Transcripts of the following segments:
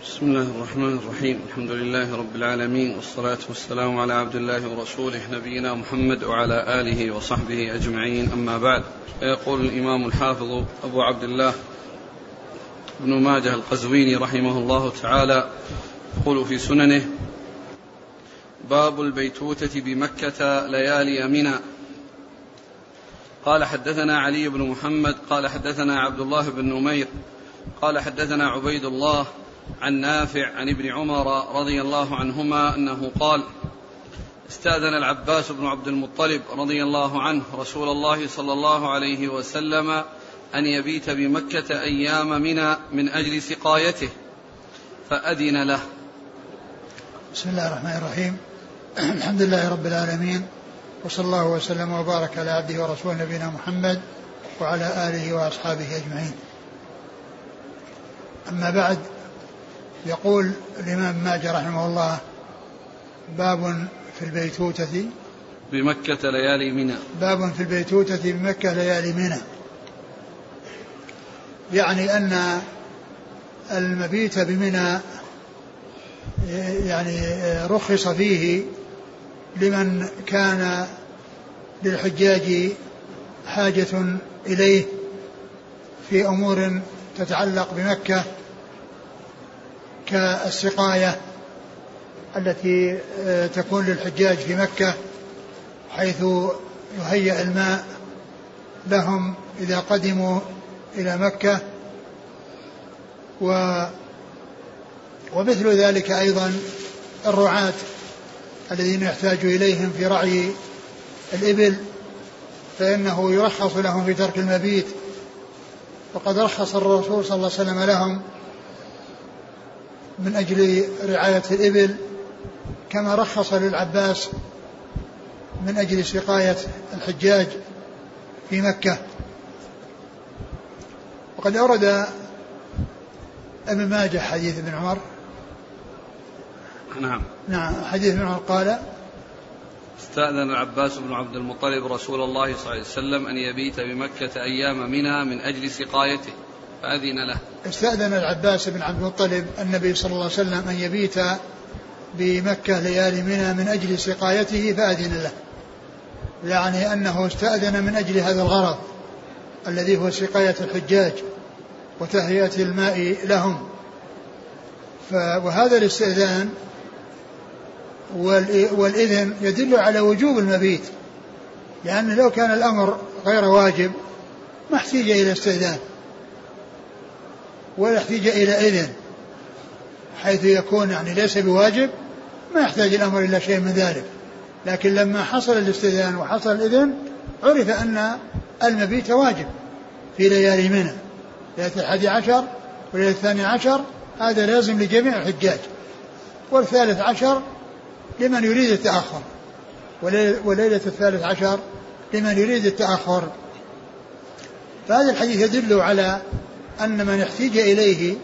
بسم الله الرحمن الرحيم. الحمد لله رب العالمين والصلاة والسلام على عبد الله ورسوله نبينا محمد وعلى آله وصحبه أجمعين. أما بعد فيقول الإمام الحافظ أبو عبد الله ابن ماجه القزويني رحمه الله تعالى يقول في سننه باب البيتوتة بمكة ليالي منى. قال حدثنا علي بن محمد قال حدثنا عبد الله بن نمير قال حدثنا عبيد الله عن نافع عن ابن عمر رضي الله عنهما أنه قال استأذن العباس بن عبد المطلب رضي الله عنه رسول الله صلى الله عليه وسلم أن يبيت بمكة أيام منى من أجل سقايته فأذن له. بسم الله الرحمن الرحيم. الحمد لله رب العالمين وصلى الله وسلم وبارك على عبده ورسوله نبينا محمد وعلى آله وأصحابه أجمعين. أما بعد يقول الإمام ماجه رحمه الله باب في البيتوتة. بمكة ليالي منى. باب في البيتوتة بمكة ليالي منى. يعني أن المبيت بمنى يعني رخص فيه لمن كان للحجاج حاجة إليه في أمور تتعلق بمكة. كالسقاية التي آه، تكون للحجاج في مكة حيث يهيأ الماء لهم إذا قدموا إلى مكة. و ومثل ذلك أيضا الرعاة الذين يحتاج إليهم في رعي الإبل فإنه يرخص لهم في ترك المبيت. وقد رخص الرسول صلى الله عليه وسلم لهم من أجل رعاية الإبل كما رخص للعباس من أجل سقاية الحجاج في مكة. وقد أورد أبن ماجه حديث ابن عمر. نعم. نعم حديث ابن عمر قال استأذن العباس بن عبد المطلب رسول الله صلى الله عليه وسلم أن يبيت بمكة أيام منى من أجل سقايته. فأذن له. استأذن العباس بن عبد المطلب النبي صلى الله عليه وسلم أن يبيت بمكة ليالي منى من أجل سقايته فأذن له. يعني أنه استأذن من أجل هذا الغرض الذي هو سقاية الحجاج وتهيئة الماء لهم. وهذا الاستئذان والإذن يدل على وجوب المبيت لأن لو كان الأمر غير واجب ما احتيج إلى استئذان. ولا يحتاج إلى إذن حيث يكون يعني ليس بواجب ما يحتاج الأمر إلى شيء من ذلك. لكن لما حصل الاستئذان وحصل الإذن عرف أن المبيت واجب في ليالي منى ليلة الحادي عشر وليلة الثاني عشر هذا لازم لجميع الحجاج. والثالث عشر لمن يريد التأخر وليلة الثالث عشر لمن يريد التأخر. فهذا الحديث يدل على أن من احتيج إليه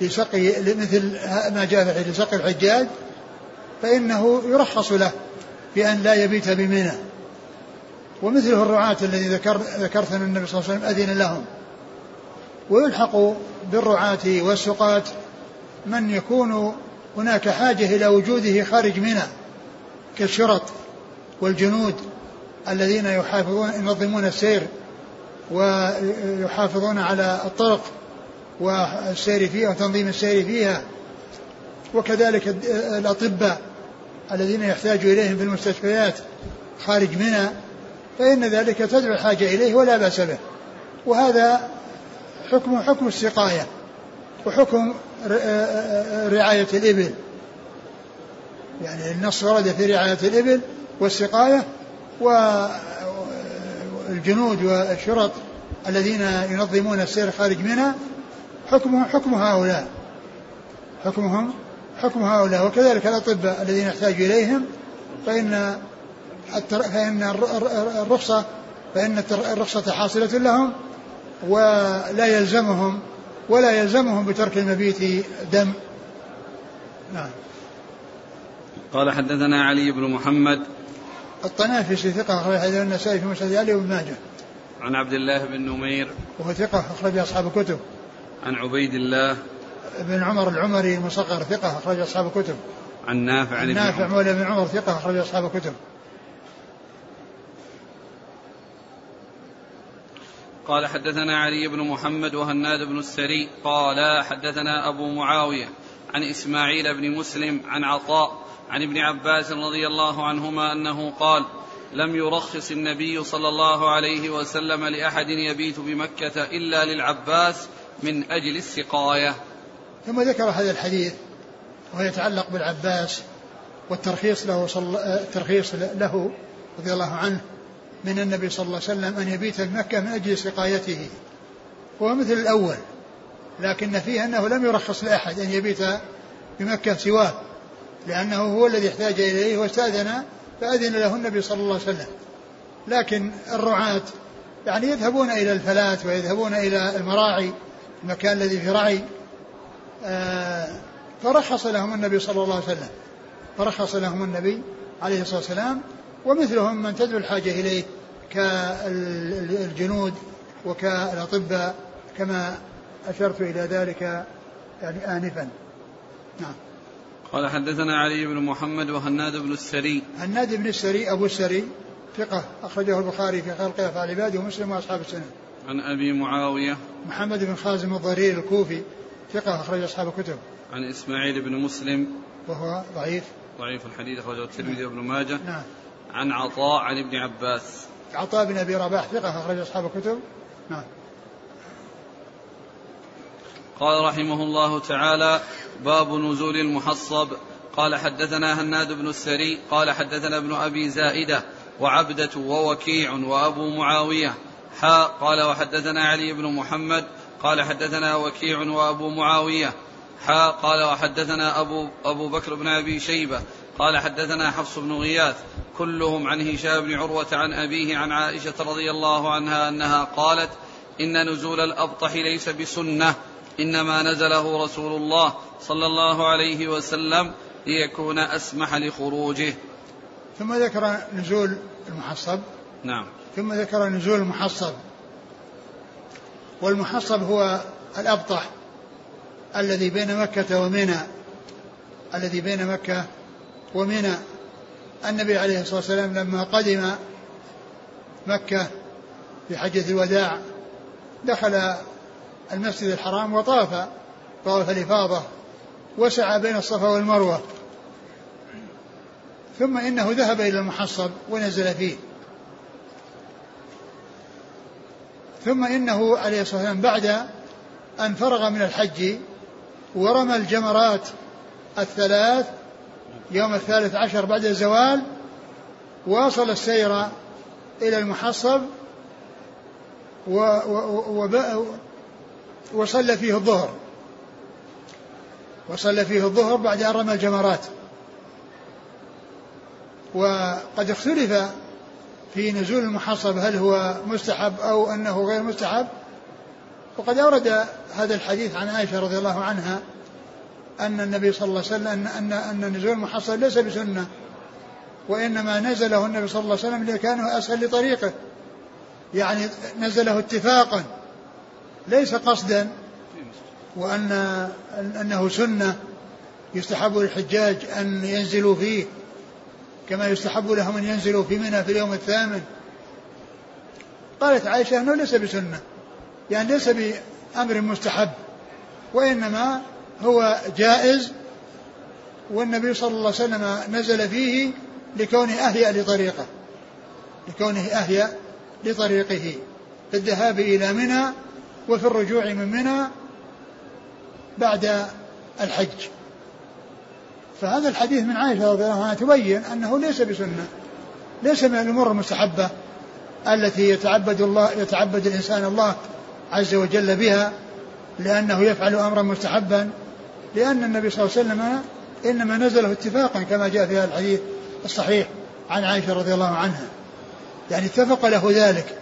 لسقي مثل ما جاء في حديث سقي الحجاج فإنه يرخص له بأن لا يبيت بمنى. ومثله الرعاة الذي ذكر ذكرت أن النبي صلى الله عليه وسلم أذن لهم. ويلحق بالرعاة والسقاة من يكون هناك حاجة إلى وجوده خارج منى كالشرط والجنود الذين يحافظون ينظمون السير. ويحافظون على الطرق والسير فيها وتنظيم السير فيها. وكذلك الأطباء الذين يحتاج إليهم في المستشفيات خارج منى فإن ذلك تدعو الحاجة إليه ولا بأس به. وهذا حكم حكم السقاية وحكم رعاية الإبل. يعني النص ورد في رعاية الإبل والسقاية الجنود والشرط الذين ينظمون السير خارج منها حكمهم حكم هؤلاء. حكمهم حكم هؤلاء. وكذلك الأطباء الذين يحتاج إليهم فإن فإن الرخصة فإن الرخصة حاصلة لهم ولا يلزمهم ولا يلزمهم بترك المبيت دم. نعم. قال حدثنا علي بن محمد الطنافسي ثقة أخرج حديث النسائي في مسند علي وابن ماجه. عن عبد الله بن نمير. وهو ثقة أخرج أصحاب الكتب. عن عبيد الله. بن عمر العمري المصغر ثقة أخرج أصحاب الكتب. عن نافع عن نافع مولى بن عمر ثقة أخرج أصحاب الكتب. قال حدثنا علي بن محمد وهناد بن السري. قال حدثنا أبو معاوية. عن إسماعيل بن مسلم عن عطاء عن ابن عباس رضي الله عنهما أنه قال لم يرخص النبي صلى الله عليه وسلم لأحد يبيت بمكة إلا للعباس من أجل السقاية. ثم ذكر هذا الحديث وهو يتعلق بالعباس والترخيص له صل... الترخيص له رضي الله عنه من النبي صلى الله عليه وسلم أن يبيت بمكة من أجل سقايته. هو مثل الأول. لكن فيه أنه لم يرخص لأحد أن يبيت بمكة سواه لأنه هو الذي احتاج إليه واستأذن فأذن له النبي صلى الله عليه وسلم. لكن الرعاة يعني يذهبون إلى الفلاة ويذهبون إلى المراعي المكان الذي في رعي. آه، فرخص لهم النبي صلى الله عليه وسلم. فرخص لهم النبي عليه الصلاة والسلام ومثلهم من تدعو الحاجة إليه كالجنود وكالأطباء كما أشرت إلى ذلك يعني آنفا. نعم. قال حدثنا علي بن محمد وهناد بن السري. هناد بن السري أبو السري ثقة أخرجه البخاري في خلق أفعال عباده ومسلم وأصحاب السنة. عن أبي معاوية. محمد بن خازم الضرير الكوفي ثقة أخرج أصحاب الكتب عن إسماعيل بن مسلم. وهو ضعيف. ضعيف الحديث أخرجه الترمذي وابن ماجه. نعم. عن عطاء عن ابن عباس. عطاء بن أبي رباح ثقة أخرج أصحاب الكتب نعم. قال رحمه الله تعالى باب نزول المحصب. قال حدثنا هناد بن السري قال حدثنا ابن أبي زائدة وعبدة ووكيع وأبو معاوية. حاء قال وحدثنا علي بن محمد قال حدثنا وكيع وأبو معاوية. حاء قال وحدثنا أبو أبو بكر بن أبي شيبة. قال حدثنا حفص بن غياث كلهم عن هشام بن عروة عن أبيه عن عائشة رضي الله عنها أنها قالت إن نزول الأبطح ليس بسنة. إنما نزله رسول الله صلى الله عليه وسلم ليكون أسمح لخروجه. ثم ذكر نزول المحصب. نعم. ثم ذكر نزول المحصب. والمحصب هو الأبطح الذي بين مكة ومنى. الذي بين مكة ومنى. النبي عليه الصلاة والسلام لما قدم مكة في حجة الوداع دخل المسجد الحرام وطاف طواف الإفاضة وسعى بين الصفا والمروة. ثم إنه ذهب إلى المحصب ونزل فيه. ثم إنه عليه الصلاة والسلام بعد أن فرغ من الحج ورمى الجمرات الثلاث يوم الثالث عشر بعد الزوال واصل السير إلى المحصب و و و وصلى فيه الظهر. وصلى فيه الظهر بعد أن رمى الجمرات. وقد اختلف في نزول المحصب هل هو مستحب أو أنه غير مستحب. وقد أورد هذا الحديث عن عائشة رضي الله عنها أن النبي صلى الله عليه وسلم أن أن, أن نزول المحصب ليس بسنة وإنما نزله النبي صلى الله عليه وسلم لكانه أسهل لطريقه. يعني نزله اتفاقا. ليس قصدا وأن أنه سنة يستحب للحجاج أن ينزلوا فيه كما يستحب لهم أن ينزلوا في منى في اليوم الثامن. قالت عائشة أنه ليس بسنة يعني ليس بأمر مستحب وإنما هو جائز والنبي صلى الله عليه وسلم نزل فيه لكونه أهيأ لطريقه لكونه أهيأ لطريقه. في الذهاب إلى منى وفي الرجوع من منى بعد الحج. فهذا الحديث من عائشة رضي الله عنها تبين أنه ليس بسنة ليس من الأمور المستحبة التي يتعبد الله يتعبد الإنسان الله عز وجل بها لأنه يفعل أمرا مستحبا لأن النبي صلى الله عليه وسلم إنما نزله اتفاقا كما جاء في هذا الحديث الصحيح عن عائشة رضي الله عنها. يعني اتفق له ذلك.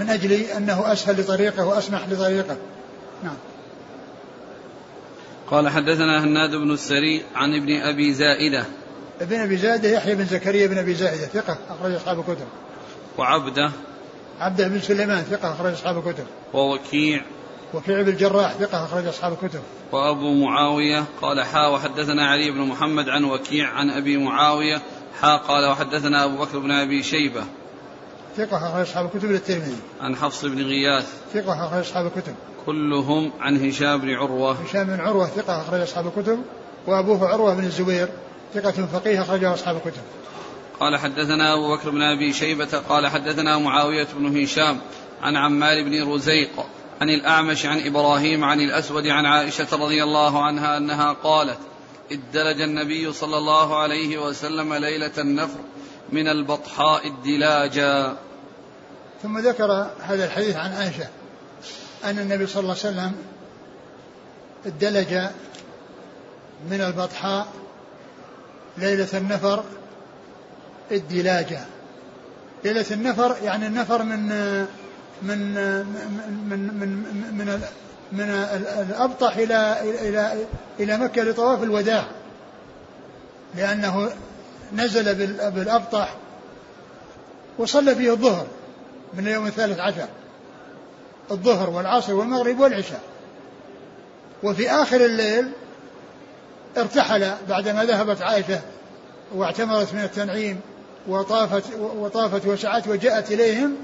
من أجل أنه أسهل لطريقه وأسمح لطريقه. نعم. قال حدثنا هناد بن السري عن ابن أبي زائدة. ابن أبي زائدة يحيى بن زكريا بن أبي زائدة ثقة أخرج أصحاب الكتب. وعبدة. عبدة بن سليمان ثقة أخرج أصحاب الكتب. ووكيع. وكعب بن الجراح ثقة أخرج أصحاب الكتب. وأبو معاوية. قال حا وحدثنا علي بن محمد عن وكيع عن أبي معاوية. حا قال وحدثنا أبو بكر بن أبي شيبة. ثقة أخرج أصحاب الكتب للترمذي. عن حفص بن غياث. ثقة أخرج أصحاب الكتب. كلهم عن هشام بن عروة. هشام بن عروة ثقة أخرج أصحاب الكتب. وأبوه عروة بن الزبير ثقة فقيه أخرجه أصحاب الكتب. قال حدثنا أبو بكر بن أبي شيبة قال حدثنا معاوية بن هشام عن عمار بن رزيق عن الأعمش عن إبراهيم عن الأسود عن عائشة رضي الله عنها أنها قالت ادلج النبي صلى الله عليه وسلم ليلة النفر من البطحاء الدلاجا. ثم ذكر هذا الحديث عن عائشة أن النبي صلى الله عليه وسلم ادلج من البطحاء ليلة النفر الدلاجة. ليلة النفر يعني النفر من من من من من من الأبطح إلى إلى إلى مكة لطواف الوداع لأنه نزل بالأبطح وصلى فيه الظهر. من اليوم الثالث عشر الظهر والعصر والمغرب والعشاء. وفي آخر الليل ارتحل بعدما ذهبت عائشة واعتمرت من التنعيم وطافت وطافت وسعت وجاءت إليهم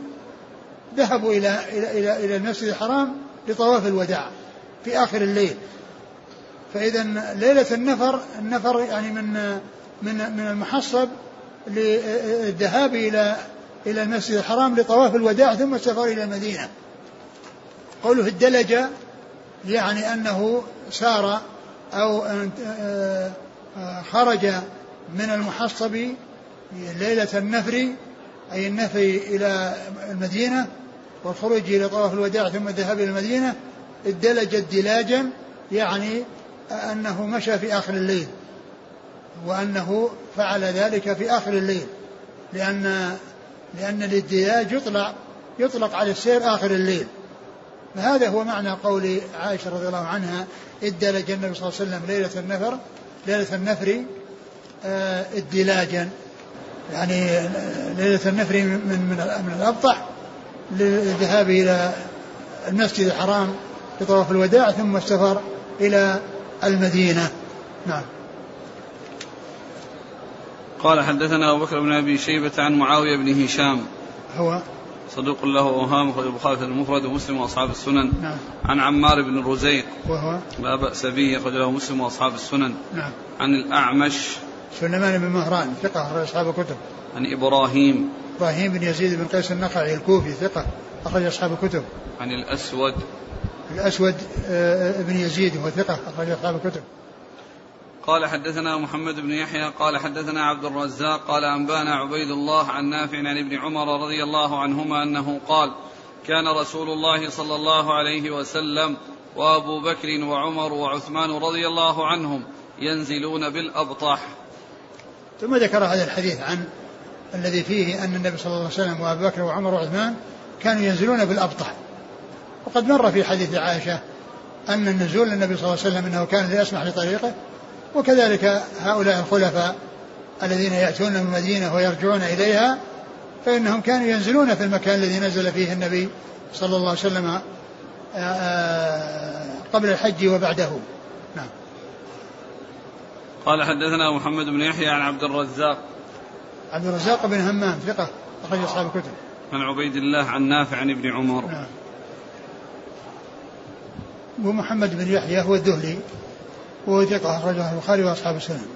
ذهبوا إلى إلى إلى, إلى المسجد الحرام لطواف الوداع في آخر الليل. فإذا ليلة النفر النفر يعني من من من المحصب للذهاب إلى إلى المسجد الحرام لطواف الوداع ثم السفر إلى المدينة. قوله الدلج يعني أنه سار أو خرج من المحصب ليلة النفر أي النفر إلى المدينة والخروج إلى طواف الوداع ثم الذهاب إلى المدينة. الدلج دلاجا يعني أنه مشى في آخر الليل وأنه فعل ذلك في آخر الليل لأن لأن الادلاج يطلق يطلق على السير آخر الليل. فهذا هو معنى قول عائشة رضي الله عنها ادلج النبي صلى الله عليه وسلم ليلة النفر ليلة النفر آه ادلاجا. يعني ليلة النفر من من من الأبطح للذهاب إلى المسجد الحرام لطواف الوداع ثم السفر إلى المدينة. نعم. قال حدثنا أبو بكر بن أبي شيبة عن معاوية بن هشام. هو صدوق له أوهام أخرج البخاري في المفرد ومسلم وأصحاب السنن. نعم. عن عمار بن الرزيق وهو؟ لا بأس به أخرج له مسلم وأصحاب السنن. نعم. عن الأعمش. سليمان بن مهران ثقة أخرج أصحاب الكتب. عن إبراهيم. إبراهيم بن يزيد بن قيس النخعي الكوفي ثقة أخرج أصحاب الكتب. عن الأسود. الأسود آه، بن يزيد وهو ثقة أخرج أصحاب الكتب. قال حدثنا محمد بن يحيى قال حدثنا عبد الرزاق قال أنبانا عبيد الله عن نافع عن ابن عمر رضي الله عنهما أنه قال كان رسول الله صلى الله عليه وسلم وأبو بكر وعمر وعثمان رضي الله عنهم ينزلون بالأبطح ثم ذكر هذا الحديث عن الذي فيه أن النبي صلى الله عليه وسلم وأبو بكر وعمر وعثمان كانوا ينزلون بالأبطح وقد مر في حديث عائشة أن النزول للنبي صلى الله عليه وسلم أنه كان ليسمح لطريقه وكذلك هؤلاء الخلفاء الذين يأتون من المدينة ويرجعون إليها فإنهم كانوا ينزلون في المكان الذي نزل فيه النبي صلى الله عليه وسلم آه، آه، قبل الحج وبعده. نعم. قال حدثنا محمد بن يحيى عن عبد الرزاق. عبد الرزاق بن همام ثقة أخرج أصحاب الكتب. عن عبيد الله عن نافع عن ابن عمر. نعم. ومحمد بن يحيى هو الذهلي. وهو ثقة أخرجه البخاري وأصحاب السنن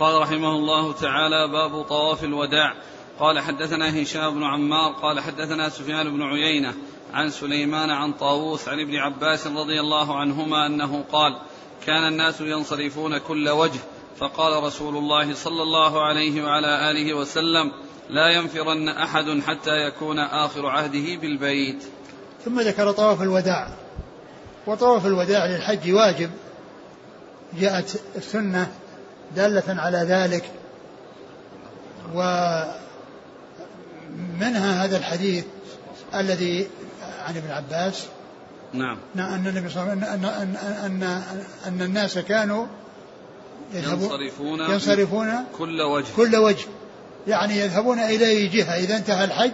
قال رحمه الله تعالى باب طواف الوداع. قال حدثنا هشام بن عمار قال حدثنا سفيان بن عيينة عن سليمان عن طاووس عن ابن عباس رضي الله عنهما أنه قال كان الناس ينصرفون كل وجه فقال رسول الله صلى الله عليه وعلى آله وسلم لا ينفرن أحد حتى يكون آخر عهده بالبيت. ثم ذكر طواف الوداع. وطواف الوداع للحج واجب. جاءت السنة دالة على ذلك. ومنها هذا الحديث الذي عن ابن عباس. نعم. أن النبي صلى الله عليه وسلم أن, أن, أن, أن الناس كانوا ينصرفون ينصرفون كل وجه. كل وجه. يعني يذهبون إلى جهة. إذا انتهى الحج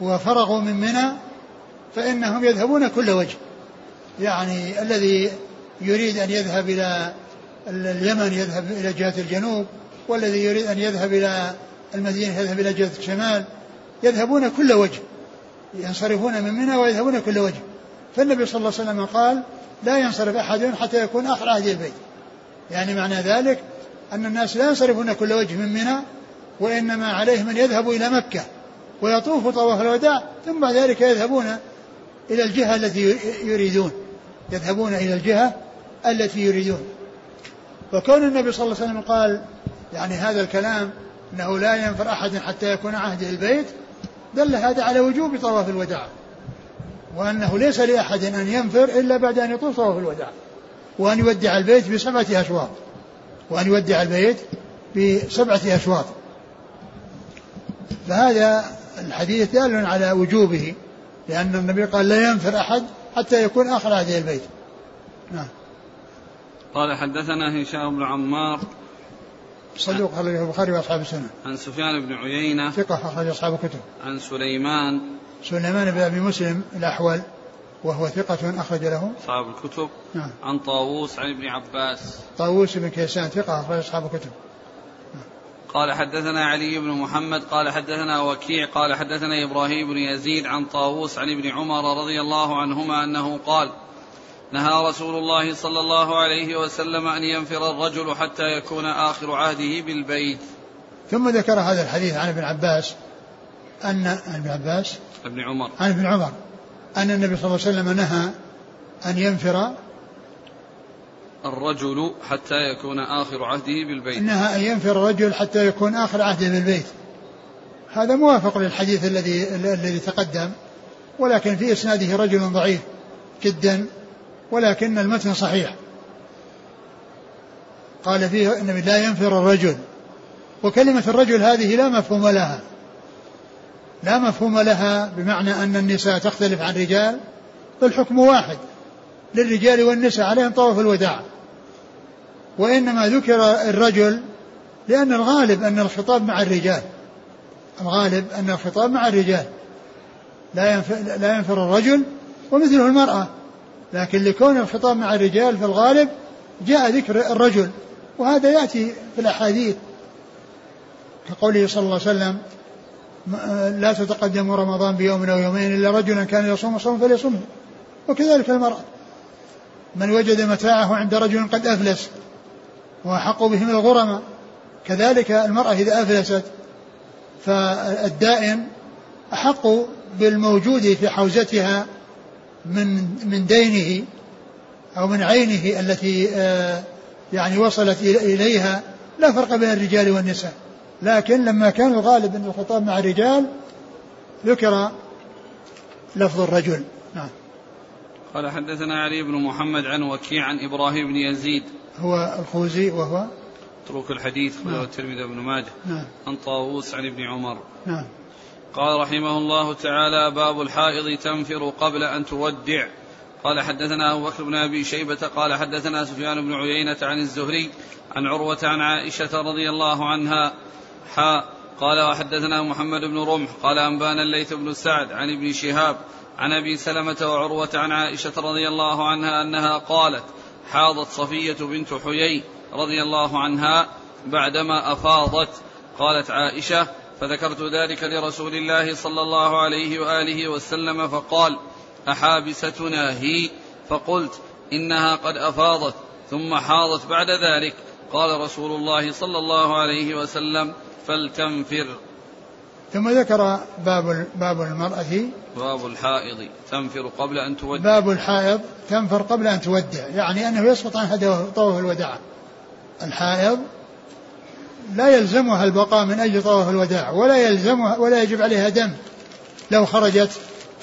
وفرغوا من منى فإنهم يذهبون كل وجه. يعني الذي يريد أن يذهب إلى اليمن يذهب إلى جهة الجنوب والذي يريد أن يذهب إلى المدينة يذهب إلى جهة الشمال يذهبون كل وجه ينصرفون من منى ويذهبون كل وجه. فالنبي صلى الله عليه وسلم قال لا ينصرف أحد حتى يكون آخر عهد البيت. يعني معنى ذلك أن الناس لا ينصرفون كل وجه من منى وإنما عليهم أن يذهبوا إلى مكة ويطوفوا طواف الوداع ثم بعد ذلك يذهبون إلى الجهة التي يريدون يذهبون إلى الجهة التي يريدون. وكون النبي صلى الله عليه وسلم قال يعني هذا الكلام أنه لا ينفر أحد حتى يكون عهد البيت دل هذا على وجوب طواف الوداع. وأنه ليس لأحد أن ينفر إلا بعد أن يطوف طواف الوداع. وأن يودع البيت بسبعة أشواط. وأن يودع البيت بسبعة أشواط. فهذا الحديث دال على وجوبه. لأن النبي قال لا ينفر أحد حتى يكون آخر هذه البيت نعم قال حدثنا هشام بن عمار صدوق أخرجه البخاري وأصحاب السنة. عن سفيان بن عيينة ثقة أخرج أصحاب الكتب. عن سليمان سليمان بن أبي مسلم الأحول وهو ثقة أخرج له أصحاب الكتب. نعم. عن طاووس عن ابن عباس. طاووس بن كيسان ثقة أخرج أصحاب الكتب. قال حدثنا علي بن محمد قال حدثنا وكيع قال حدثنا إبراهيم بن يزيد عن طاووس عن ابن عمر رضي الله عنهما أنه قال نهى رسول الله صلى الله عليه وسلم أن ينفر الرجل حتى يكون آخر عهده بالبيت. ثم ذكر هذا الحديث عن ابن عباس أن ابن عباس ابن عمر عن ابن عمر أن النبي صلى الله عليه وسلم نهى أن ينفر الرجل حتى يكون آخر عهده بالبيت. نهى أن ينفر الرجل حتى يكون آخر عهده بالبيت. هذا موافق للحديث الذي الذي تقدم ولكن في إسناده رجل ضعيف جدا ولكن المتن صحيح. قال فيه أن لا ينفر الرجل. وكلمة الرجل هذه لا مفهوم لها. لا مفهوم لها بمعنى أن النساء تختلف عن الرجال فالحكم واحد للرجال والنساء عليهم طواف الوداع. وإنما ذكر الرجل لأن الغالب أن الخطاب مع الرجال. الغالب أن الخطاب مع الرجال. لا ينفر, لا ينفر الرجل ومثله المرأة. لكن لكون الخطاب مع الرجال في الغالب جاء ذكر الرجل. وهذا يأتي في الأحاديث. كقوله صلى الله عليه وسلم لا تتقدم رمضان بيوم أو يومين إلا رجلا كان يصوم صوم فليصوم وكذلك المرأة. من وجد متاعه عند رجل قد أفلس. وأحق به من الغرماء. كذلك المرأة إذا أفلست فالدائن أحق بالموجود في حوزتها من من دينه أو من عينه التي آه، يعني وصلت إليها. لا فرق بين الرجال والنساء. لكن لما كان الغالب أن الخطاب مع الرجال ذكر لفظ الرجل. قال حدثنا علي بن محمد عن وكيع عن إبراهيم بن يزيد هو الخوزي وهو طرق الحديث نعم. الترمذي بن ماجه نعم. عن طاووس عن ابن عمر نعم. قال رحمه الله تعالى باب الحائض تنفر قبل أن تودع قال حدثنا أبو بكر بن أبي شيبة قال حدثنا سفيان بن عيينة عن الزهري عن عروة عن عائشة رضي الله عنها حاء قال وحدثنا محمد بن رمح قال أنبانا الليث بن سعد عن ابن شهاب عن أبي سلمة وعروة عن عائشة رضي الله عنها أنها قالت حاضت صفية بنت حيي رضي الله عنها بعدما أفاضت. قالت عائشة فذكرت ذلك لرسول الله صلى الله عليه وآله وسلم فقال أحابستنا هي؟ فقلت إنها قد أفاضت ثم حاضت بعد ذلك. قال رسول الله صلى الله عليه وسلم فلتنفر. ثم ذكر باب باب المرأة. باب الحائض تنفر قبل أن تودع. باب الحائض تنفر قبل أن تودع يعني أنه يسقط عنها طواف الوداع. الحائض لا يلزمها البقاء من أجل طواف الوداع ولا يلزمها ولا يجب عليها دم لو خرجت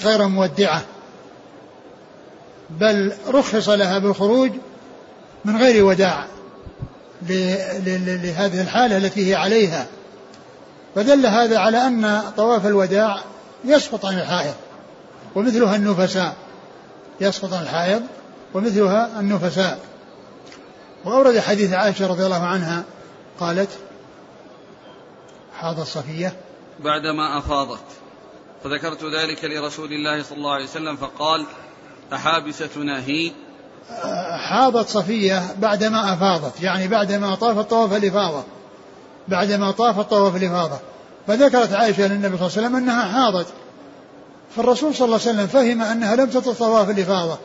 غير مودعة. بل رخص لها بالخروج من غير وداع لهذه الحالة التي هي عليها. فدل هذا على أن طواف الوداع يسقط عن الحائض ومثلها النفساء. يسقط عن الحائض ومثلها النفساء. وأورد حديث عائشة رضي الله عنها قالت حاضت صفية. بعدما أفاضت فذكرت ذلك لرسول الله صلى الله عليه وسلم فقال أحابستنا هي؟ حاضت صفية بعدما أفاضت يعني بعدما طافت طواف الإفاضة. بعدما طافت طواف الإفاضة. فذكرت عائشة للنبي صلى الله عليه وسلم أنها حاضت. فالرسول صلى الله عليه وسلم فهم أنها لم تطف طواف الإفاضة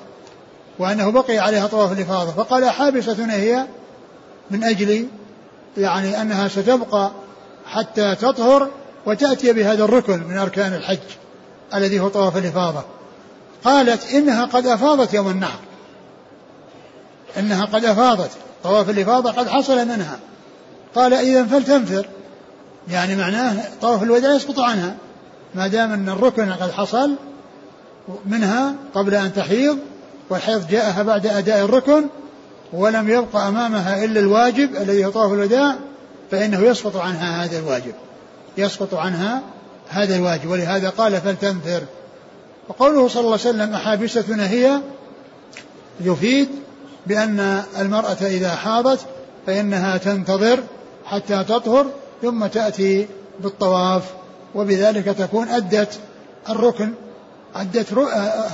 وأنه بقي عليها طواف الإفاضة. فقال حابستنا هي من أجل يعني أنها ستبقى حتى تطهر وتأتي بهذا الركن من أركان الحج الذي هو طواف الإفاضة. قالت إنها قد أفاضت يوم النحر. إنها قد أفاضت. طواف الإفاضة قد حصل منها. قال إذا فلتنفر. يعني معناه طواف الوداع يسقط عنها. ما دام أن الركن قد حصل منها قبل أن تحيض والحيض جاءها بعد أداء الركن ولم يبقى أمامها إلا الواجب الذي هو طواف الوداع فإنه يسقط عنها هذا الواجب. يسقط عنها هذا الواجب. ولهذا قال فلتنفر. وقوله صلى الله عليه وسلم أحابستنا هي يفيد بأن المرأة إذا حاضت فإنها تنتظر حتى تطهر ثم تأتي بالطواف. وبذلك تكون أدت الركن أدت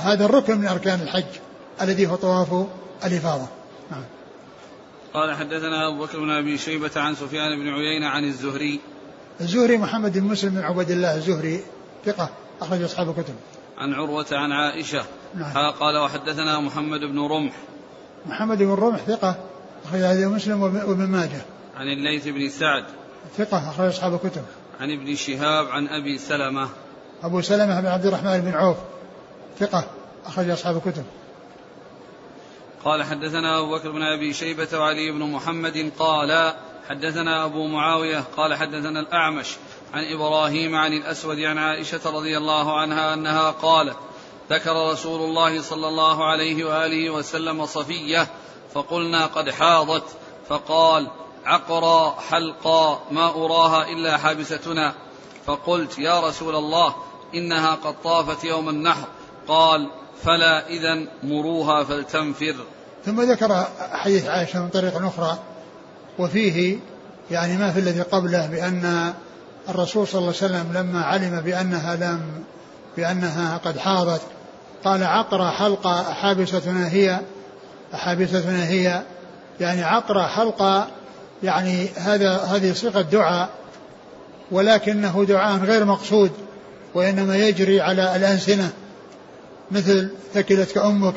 هذا الركن من أركان الحج الذي هو طواف الإفاضة. نعم. قال حدثنا أبو بكر بن أبي شيبة عن سفيان بن عيينة عن الزهري. الزهري محمد بن مسلم بن عبد الله الزهري ثقة أخرج أصحاب الكتب. عن عروة عن عائشة. نعم. قال وحدثنا محمد بن رمح. محمد بن رمح ثقة أخرج هذا مسلم وابن ماجه. عن الليث بن سعد. ثقة أخرج أصحاب الكتب. عن ابن شهاب عن أبي سلمة. أبو سلمة بن عبد الرحمن بن عوف. ثقة أخرج أصحاب الكتب. قال حدثنا أبو بكر بن أبي شيبة وعلي بن محمد قال حدثنا أبو معاوية قال حدثنا الأعمش عن إبراهيم عن الأسود عن عائشة رضي الله عنها أنها قالت ذكر رسول الله صلى الله عليه وآله وسلم صفية فقلنا قد حاضت فقال عقرا حلقا ما أراها إلا حابستنا. فقلت يا رسول الله إنها قد طافت يوم النحر. قال فلا إذا مروها فلتنفر ثم ذكر حديث عائشة من طريق أخرى وفيه يعني ما في الذي قبله بأن الرسول صلى الله عليه وسلم لما علم بأنها لم بأنها قد حاضت قال عقرة حلقة حابستنا هي حابستنا هي. يعني عقرة حلقة يعني هذا هذه صيغة دعاء ولكنه دعاء غير مقصود وإنما يجري على الألسنة مثل ثكلتك أمك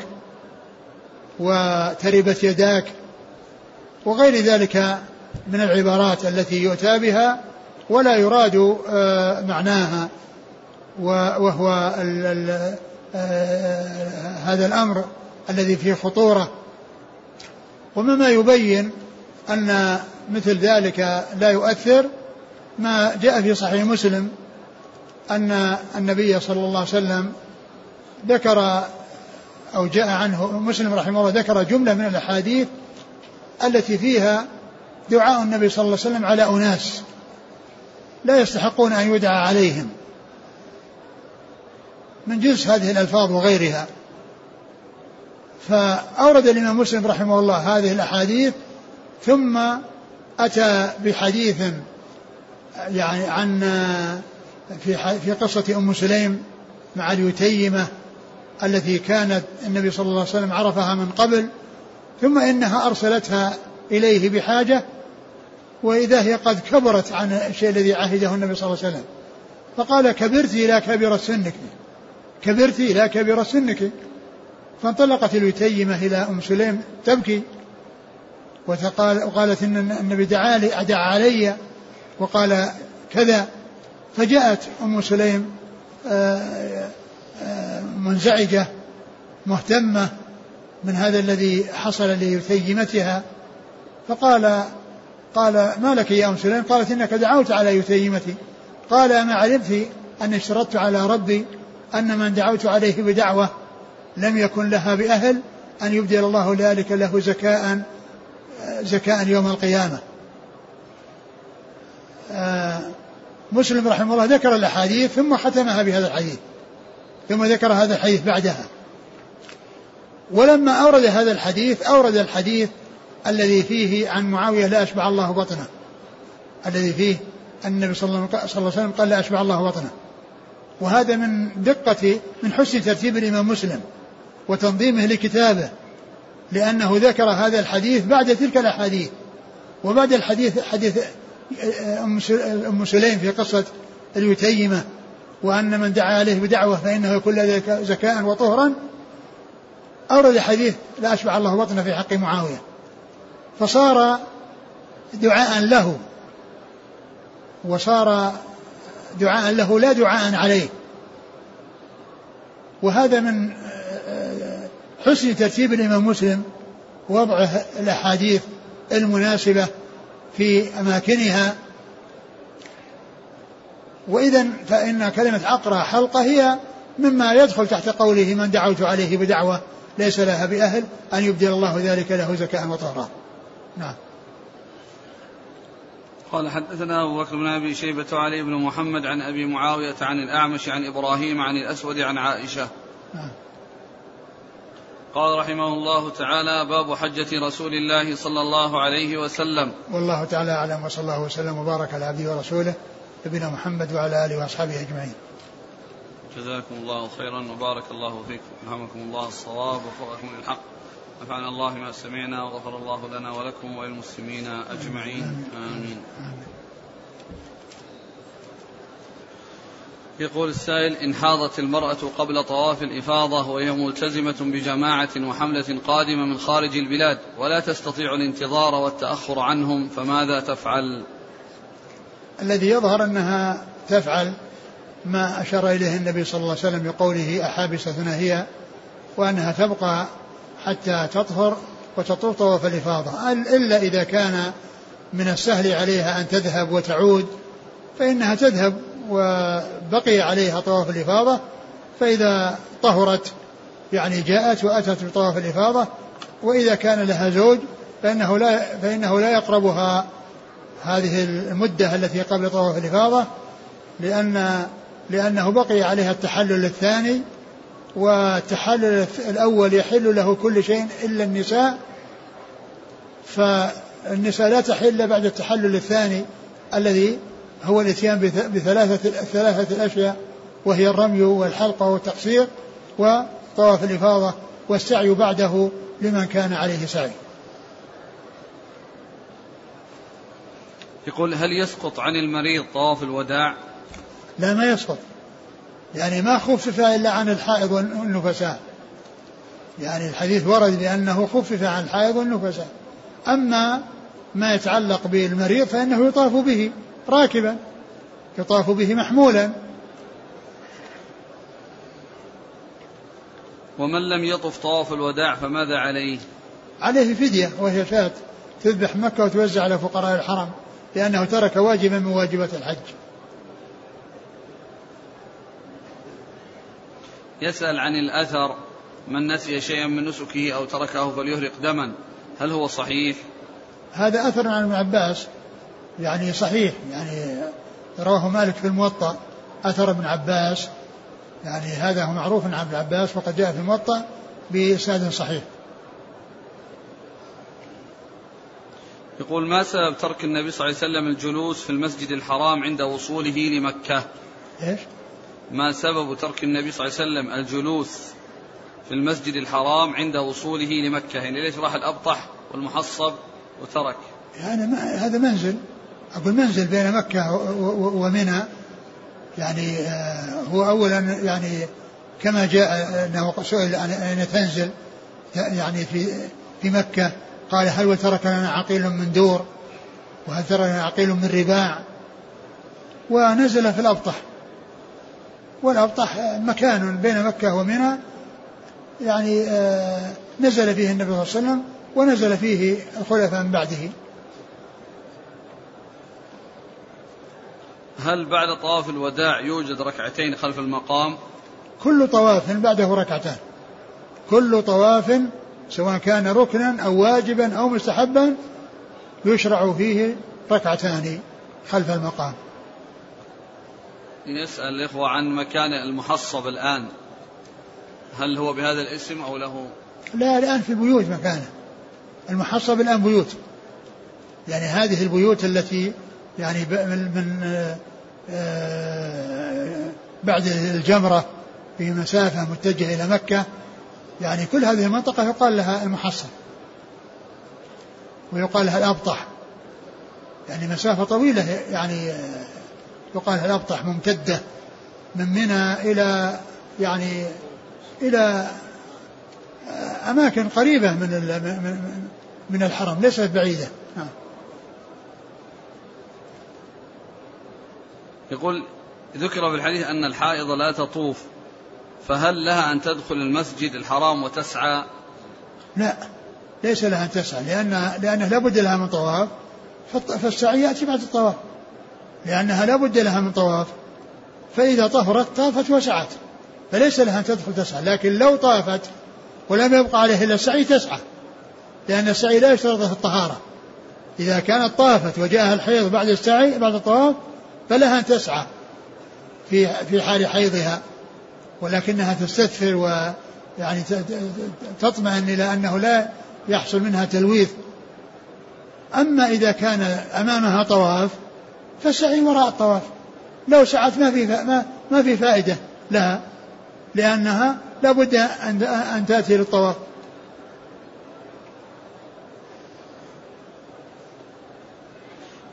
وتربت يداك وغير ذلك من العبارات التي يؤتى بها ولا يراد آه، معناها وهو ال ال آه، هذا الأمر الذي فيه خطورة. ومما يبين أن مثل ذلك لا يؤثر ما جاء في صحيح مسلم أن النبي صلى الله عليه وسلم ذكر أو جاء عنه مسلم رحمه الله ذكر جملة من الأحاديث التي فيها دعاء النبي صلى الله عليه وسلم على أناس لا يستحقون أن يدعى عليهم من جنس هذه الألفاظ وغيرها. فأورد الإمام مسلم رحمه الله هذه الأحاديث ثم أتى بحديث يعني عن في في قصة أم سليم مع اليتيمة التي كانت النبي صلى الله عليه وسلم عرفها من قبل ثم إنها أرسلتها إليه بحاجة وإذا هي قد كبرت عن الشيء الذي عهده النبي صلى الله عليه وسلم. فقال كبرت إلى كبر سنك كبرت إلى كبر سنك. فانطلقت اليتيمة إلى أم سليم تبكي. وقالت إن النبي دعا لي دعا علي وقال كذا فجاءت أم سليم آه، آه، منزعجة مهتمة من هذا الذي حصل ليتيمتها فقال قال ما لك يا أم سليم؟ قالت إنك دعوت على يتيمتي. قال أما علمت أن اشترطت على ربي أن من دعوت عليه بدعوة لم يكن لها بأهل أن يبدل الله ذلك له زكاء زكاء يوم القيامة. آه، مسلم رحمه الله ذكر الأحاديث ثم ختمها بهذا الحديث ثم ذكر هذا الحديث بعدها. ولما أورد هذا الحديث أورد الحديث الذي فيه عن معاوية لا أشبع الله بطنه. الذي فيه النبي صلى الله عليه وسلم قال لا أشبع الله بطنه. وهذا من دقة من حسن ترتيب الإمام مسلم وتنظيمه لكتابه لأنه ذكر هذا الحديث بعد تلك الأحاديث. وبعد الحديث حديث أم سليم في قصة اليتيمة وأن من دعا عليه بدعوة فإنه يكون ذلك زكاء وطهرا أورد حديث لا أشبع الله بطنه في حق معاوية. فصار دعاء له وصار دعاء له لا دعاء عليه. وهذا من حسن ترتيب الإمام مسلم وضع الأحاديث المناسبة في أماكنها. وإذا فإن كلمة عقرة حلقة هي مما يدخل تحت قوله من دعوت عليه بدعوة ليس لها بأهل أن يبدل الله ذلك له زكاة وطهرا. نعم. قال حدثنا أبو بكر بن أبي شيبة علي بن محمد عن أبي معاوية عن الأعمش عن إبراهيم عن الأسود عن عائشة. نعم. قال رحمه الله تعالى باب حجة رسول الله صلى الله عليه وسلم. والله تعالى أعلم وصلى الله وسلم وبارك على عبده ورسوله نبينا محمد وعلى آله وأصحابه أجمعين. جزاكم الله خيرا وبارك الله فيكم. ألهمكم الله الصواب وفقكم للحق. نفعنا الله ما سمعنا وغفر الله لنا ولكم وللمسلمين أجمعين. آمين, آمين. آمين. يقول السائل إن حاضت المرأة قبل طواف الإفاضة وهي ملتزمة بجماعة وحملة قادمة من خارج البلاد ولا تستطيع الانتظار والتأخر عنهم فماذا تفعل؟ الذي يظهر أنها تفعل ما أشار إليه النبي صلى الله عليه وسلم بقوله أحابستنا هي وأنها تبقى حتى تطهر وتطوف طواف الإفاضة. إلا إذا كان من السهل عليها أن تذهب وتعود فإنها تذهب وبقي عليها طواف الإفاضة فإذا طهرت يعني جاءت وأتت بطواف الإفاضة وإذا كان لها زوج فإنه لا فإنه لا يقربها هذه المدة التي قبل طواف الإفاضة لأن لأنه بقي عليها التحلل الثاني والتحلل الأول يحل له كل شيء إلا النساء فالنساء لا تحل بعد التحلل الثاني الذي هو الإتيان بثلاثة ثلاثة الأشياء وهي الرمي والحلقة والتقصير وطواف الإفاضة والسعي بعده لمن كان عليه سعي. يقول هل يسقط عن المريض طواف الوداع؟ لا ما يسقط. يعني ما خفف إلا عن الحائض والنفساء. يعني الحديث ورد بأنه خفف عن الحائض والنفساء. أما ما يتعلق بالمريض فإنه يطاف به. راكبا يطاف به محمولا. ومن لم يطف طواف الوداع فماذا عليه؟ عليه فدية وهي شاة تذبح مكة وتوزع على فقراء الحرم لأنه ترك واجبا من واجبات الحج. يسأل عن الأثر من نسي شيئا من نسكه أو تركه فليهرق دما هل هو صحيح؟ هذا أثر عن ابن عباس يعني صحيح يعني رواه مالك في الموطأ أثر ابن عباس يعني هذا هو معروف عن ابن عباس وقد جاء في الموطأ بإسناد صحيح. يقول ما سبب ترك النبي صلى الله عليه وسلم الجلوس في المسجد الحرام عند وصوله لمكة؟ إيش؟ ما سبب ترك النبي صلى الله عليه وسلم الجلوس في المسجد الحرام عند وصوله لمكة؟ يعني ليش راح الأبطح والمحصب وترك؟ يعني ما هذا منزل. أقول منزل بين مكة ومنى يعني آه، هو أولا يعني كما جاء أنه سئل أين تنزل يعني في في مكة قال هل وترك لنا عقيل من دور؟ وهل ترك لنا عقيل من رباع؟ ونزل في الأبطح. والأبطح مكان بين مكة ومنى يعني آه، نزل فيه النبي صلى الله عليه وسلم ونزل فيه الخلفاء من بعده. هل بعد طواف الوداع يوجد ركعتين خلف المقام؟ كل طواف بعده ركعتان. كل طواف سواء كان ركنا أو واجبا أو مستحبا يشرع فيه ركعتان خلف المقام. يسأل الإخوة عن مكان المحصب الآن. هل هو بهذا الاسم أو له؟ لا الآن في البيوت مكانه. المحصب الآن بيوت. يعني هذه البيوت التي يعني من بعد الجمرة في مسافة متجهة إلى مكة يعني كل هذه المنطقة يقال لها المحصن ويقال لها الأبطح. يعني مسافة طويلة يعني يقال لها الأبطح ممتدة من منى إلى يعني إلى أماكن قريبة من من الحرم ليست بعيدة. يقول ذكر في الحديث أن الحائض لا تطوف فهل لها أن تدخل المسجد الحرام وتسعى؟ لا ليس لها أن تسعى لأن لأنه لابد لها من طواف فالسعي يأتي بعد الطواف لأنها لابد لها من طواف فإذا طهرت طافت وسعت فليس لها أن تدخل تسعى لكن لو طافت ولم يبقى عليه إلا السعي تسعى لأن السعي لا يشترط في الطهارة إذا كانت طافت وجاءها الحيض بعد السعي بعد الطواف فلها أن تسعى في في حال حيضها ولكنها تستثفر ويعني تطمئن إلى أنه لا يحصل منها تلويث. أما إذا كان أمامها طواف فالسعي وراء الطواف. لو سعت ما في ما, ما في فائدة لها لأنها لابد أن أن تأتي للطواف.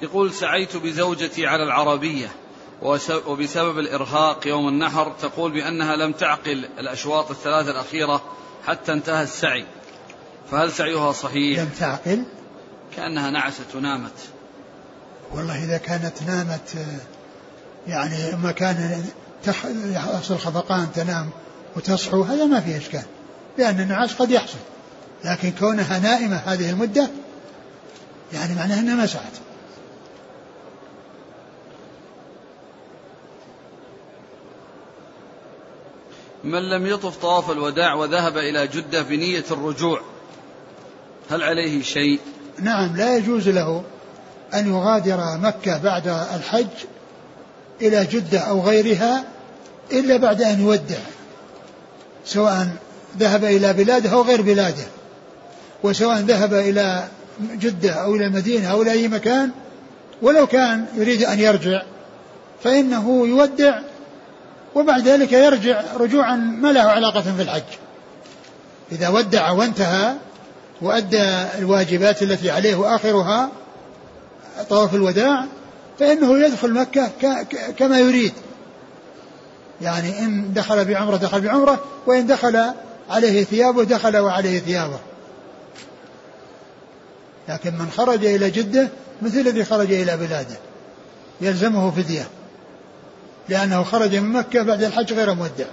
يقول سعيت بزوجتي على العربية وبسبب الإرهاق يوم النحر تقول بأنها لم تعقل الأشواط الثلاثة الأخيرة حتى انتهى السعي. فهل سعيها صحيح؟ لم تعقل؟ كأنها نعست ونامت. والله إذا كانت نامت يعني مكان يحصل خفقان تنام وتصحو هذا ما فيه إشكال لأن النعاس قد يحصل لكن كونها نائمة هذه المدة يعني معناها أنها ما سعت. من لم يطف طواف الوداع وذهب إلى جدة بنية الرجوع هل عليه شيء؟ نعم لا يجوز له أن يغادر مكة بعد الحج إلى جدة أو غيرها إلا بعد أن يودع سواء ذهب إلى بلاده أو غير بلاده وسواء ذهب إلى جدة أو إلى المدينة أو إلى أي مكان ولو كان يريد أن يرجع فإنه يودع وبعد ذلك يرجع رجوعا ما له علاقة في الحج. إذا ودع وانتهى وأدى الواجبات التي عليه وآخرها طواف الوداع فإنه يدخل مكة كما يريد. يعني إن دخل بعمرة دخل بعمرة وإن دخل عليه ثيابه دخل وعليه ثيابه. لكن من خرج إلى جدة مثل الذي خرج إلى بلاده يلزمه فدية. لأنه خرج من مكة بعد الحج غير مودع.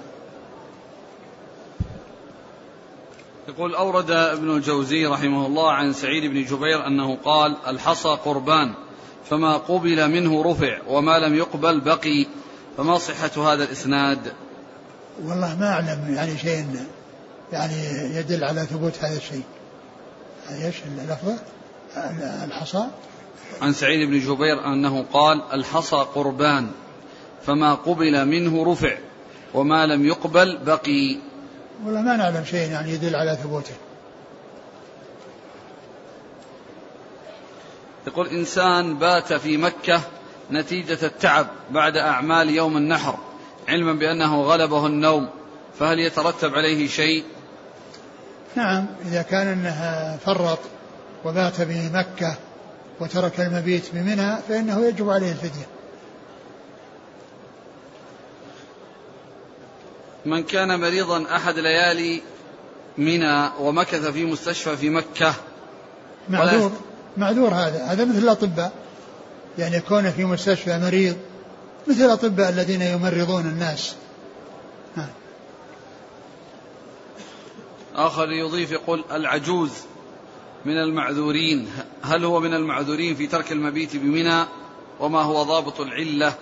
يقول أورد ابن الجوزي رحمه الله عن سعيد بن جبير أنه قال الحصى قربان فما قبل منه رفع وما لم يقبل بقي فما صحة هذا الإسناد؟ والله ما أعلم يعني شيء يعني يدل على ثبوت هذا الشيء. إيش اللفظة الحصى؟ عن سعيد بن جبير أنه قال الحصى قربان. فما قبل منه رفع وما لم يقبل بقي. والله ما نعلم شيء يعني يدل على ثبوته. يقول إنسان بات في مكة نتيجة التعب بعد أعمال يوم النحر علما بأنه غلبه النوم فهل يترتب عليه شيء؟ نعم إذا كان أنه فرط وبات بمكة وترك المبيت بمنى فإنه يجب عليه الفدية. من كان مريضا أحد ليالي منى ومكث في مستشفى في مكة. معذور. معذور هذا. هذا مثل الأطباء. يعني يكون في مستشفى مريض مثل الأطباء الذين يمرضون الناس. آخر يضيف يقول العجوز من المعذورين. هل هو من المعذورين في ترك المبيت بمنى وما هو ضابط العلة؟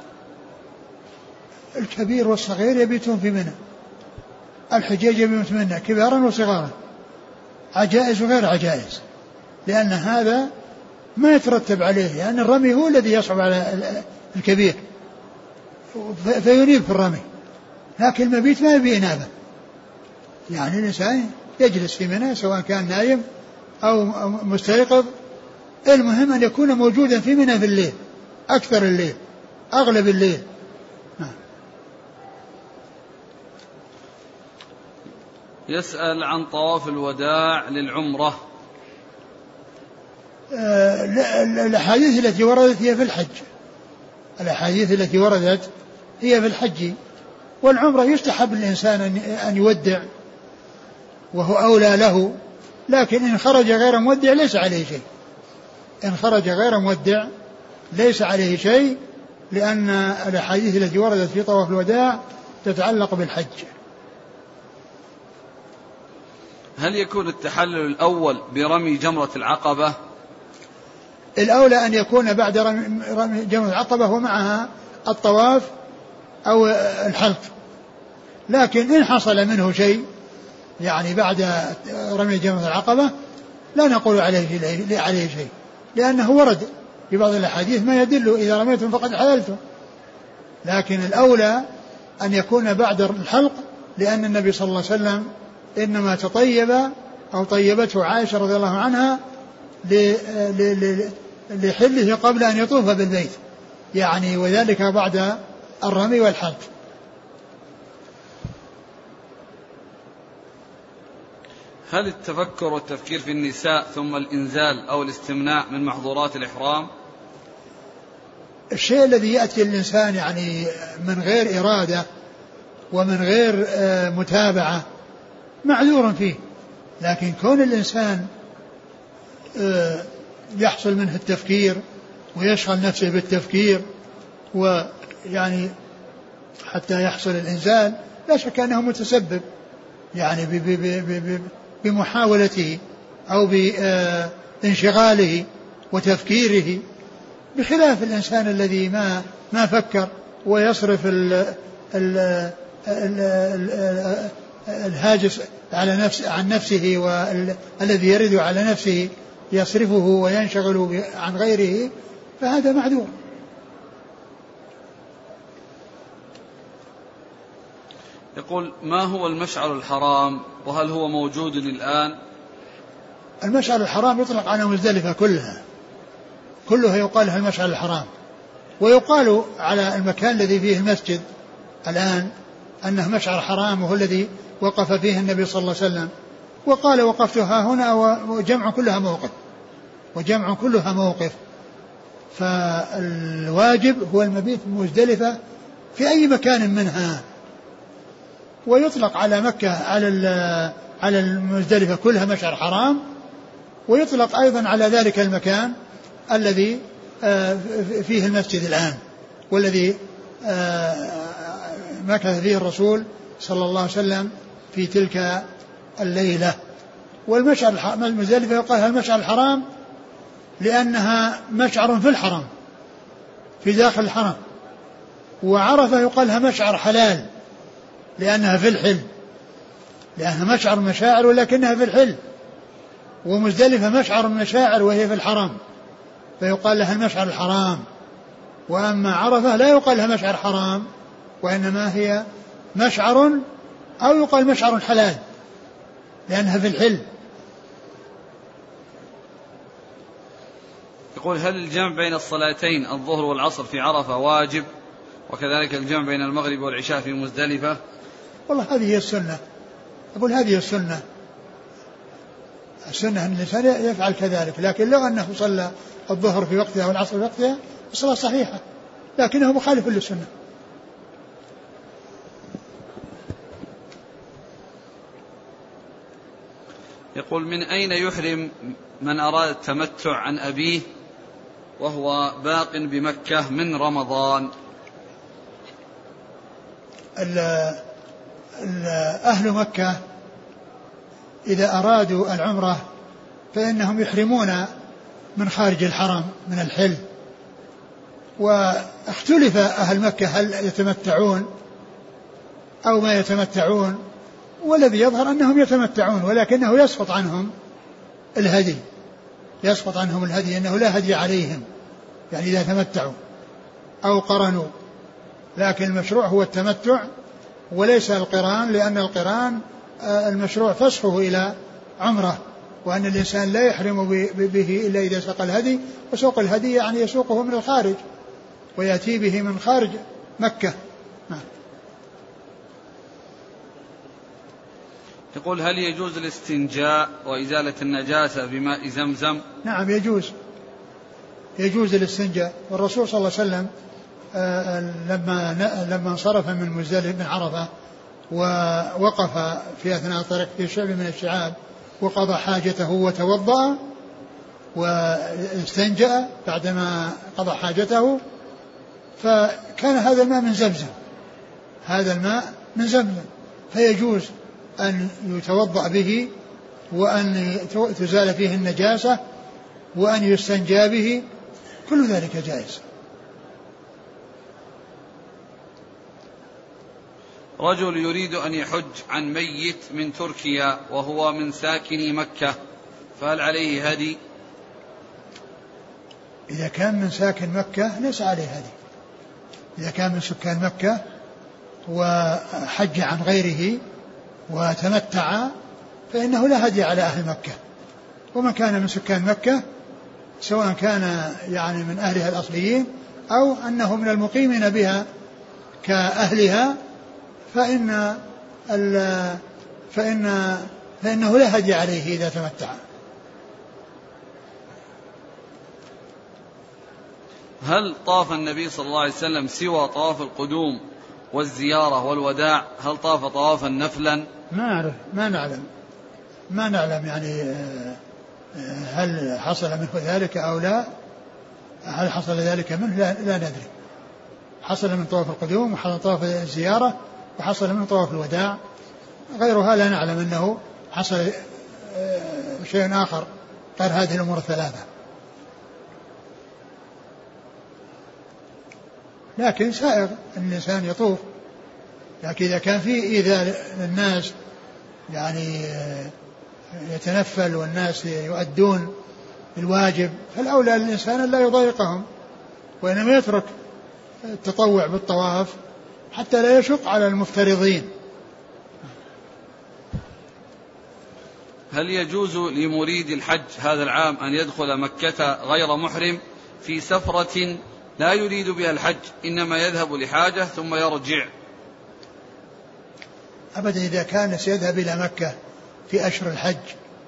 الكبير والصغير يبيتون في منى الحجاج يبيتون في منى كبارا وصغارا. عجائز وغير عجائز. لأن هذا ما يترتب عليه لأن يعني الرمي هو الذي يصعب على الكبير. فينيب في الرمي. لكن المبيت ما يبي إنابة يعني الإنسان يجلس في منى سواء كان نايم أو مستيقظ. المهم أن يكون موجودا في منى في الليل أكثر الليل أغلب الليل. يسأل عن طواف الوداع للعمرة. آه، الأحاديث التي وردت هي في الحج. الأحاديث التي وردت هي في الحج. والعمرة يستحب الإنسان أن يودع وهو أولى له لكن إن خرج غير مودع ليس عليه شيء. إن خرج غير مودع ليس عليه شيء لأن الأحاديث التي وردت في طواف الوداع تتعلق بالحج. هل يكون التحلل الأول برمي جمرة العقبة؟ الأولى أن يكون بعد رمي جمرة العقبة ومعها الطواف أو الحلق. لكن إن حصل منه شيء يعني بعد رمي جمرة العقبة لا نقول عليه عليه شيء. لأنه ورد في بعض الأحاديث ما يدل إذا رميتم فقد حللتم. لكن الأولى أن يكون بعد الحلق لأن النبي صلى الله عليه وسلم إنما تطيب أو طيبته عائشة رضي الله عنها لحله قبل أن يطوف بالبيت. يعني وذلك بعد الرمي والحلق. هل التفكر والتفكير في النساء ثم الإنزال أو الاستمناء من محظورات الإحرام؟ الشيء الذي يأتي الإنسان يعني من غير إرادة ومن غير آه، متابعة معذور فيه. لكن كون الإنسان آه، يحصل منه التفكير ويشغل نفسه بالتفكير ويعني حتى يحصل الإنزال لا شك أنه متسبب. يعني بمحاولته أو بانشغاله وتفكيره بخلاف الإنسان الذي ما ما فكر ويصرف ال ال ال الهاجس على نفس عن نفسه والذي يرد على نفسه يصرفه وينشغل عن غيره فهذا معذور يقول ما هو المشعر الحرام وهل هو موجود الآن؟ المشعر الحرام يطلق على مزدلفة كلها. كلها يقال لها المشعر الحرام. ويقال على المكان الذي فيه المسجد الآن أنه مشعر حرام وهو الذي وقف فيه النبي صلى الله عليه وسلم. وقال وقفتها هنا وجمع كلها موقف. وجمع كلها موقف. فالواجب هو المبيت مزدلفة في أي مكان منها. ويطلق على مكة على على المزدلفة كلها مشعر حرام. ويطلق أيضا على ذلك المكان الذي آه، فيه المسجد الآن والذي آه، مكث فيه الرسول صلى الله عليه وسلم في تلك الليلة. والمشعر المزدلفة يقال المشعر الحرام؟ لأنها مشعر في الحرم في داخل الحرم وعرفة يقال لها مشعر حلال لأنها في الحل. لأنها مشعر مشاعر ولكنها في الحل. ومزدلفة مشعر مشاعر وهي في الحرم فيقال لها المشعر الحرام. وأما عرفة لا يقال لها مشعر حرام. وإنما هي مشعر أو يقال مشعر حلال لأنها في الحل. يقول هل الجمع بين الصلاتين الظهر والعصر في عرفة واجب وكذلك الجمع بين المغرب والعشاء في مزدلفة؟ والله هذه هي السنة. أقول هذه هي السنة. السنة أن الإنسان يفعل كذلك لكن لو أنه صلى الظهر في وقتها والعصر في وقتها الصلاة صحيحة لكنه مخالف للسنة. يقول من أين يحرم من أراد التمتع عن أبيه وهو باق بمكة من رمضان؟ أهل مكة إذا أرادوا العمرة فإنهم يحرمون من خارج الحرم من الحل. واختلف أهل مكة هل يتمتعون أو ما يتمتعون. والذي يظهر أنهم يتمتعون ولكنه يسقط عنهم الهدي. يسقط عنهم الهدي أنه لا هدي عليهم يعني إذا تمتعوا أو قرنوا. لكن المشروع هو التمتع وليس القران لأن القران آه، المشروع فسخه إلى عمرة وأن الإنسان لا يحرم به إلا إذا ساق الهدي. وسوق الهدي يعني يسوقه من الخارج ويأتي به من خارج مكة. يقول هل يجوز الاستنجاء وإزالة النجاسة بماء زمزم؟ نعم يجوز. يجوز الاستنجاء. والرسول صلى الله عليه وسلم آه، لما لما انصرف من مزدلفة من عرفة ووقف في أثناء الطريق في شعب من الشعاب وقضى حاجته وتوضأ واستنجأ بعدما قضى حاجته فكان هذا الماء من زمزم. هذا الماء من زمزم. فيجوز أن يتوضأ به وأن تزال فيه النجاسة وأن يستنجى به كل ذلك جائز. رجل يريد أن يحج عن ميت من تركيا وهو من ساكن مكة فهل عليه هدي؟ إذا كان من ساكن مكة ليس عليه هدي. إذا كان من سكان مكة وحج عن غيره وتمتع فإنه لا هدي على أهل مكة. ومن كان من سكان مكة سواء كان يعني من أهلها الأصليين أو أنه من المقيمين بها كأهلها فإن فإن فإنه لا هدي عليه إذا تمتع. هل طاف النبي صلى الله عليه وسلم سوى طواف القدوم والزيارة والوداع؟ هل طاف طوافا نفلا؟ ما أعرف ما نعلم. ما نعلم يعني آه، آه، هل حصل منه ذلك أو لا. هل حصل ذلك منه؟ لا, لا ندري. حصل من طواف القدوم وحصل طواف الزيارة وحصل من طواف الوداع. غيرها لا نعلم أنه حصل آه، شيء آخر غير هذه الأمور الثلاثة. لكن سائغ الإنسان يطوف. لكن إذا كان في إيذاء للناس يعني آه، يتنفل والناس يؤدون الواجب فالأولى للإنسان أن لا يضايقهم وإنما يترك التطوع بالطواف حتى لا يشق على المفترضين. هل يجوز لمريد الحج هذا العام أن يدخل مكة غير محرم في سفرة لا يريد بها الحج إنما يذهب لحاجة ثم يرجع؟ أبدا إذا كان سيذهب إلى مكة في أشهر الحج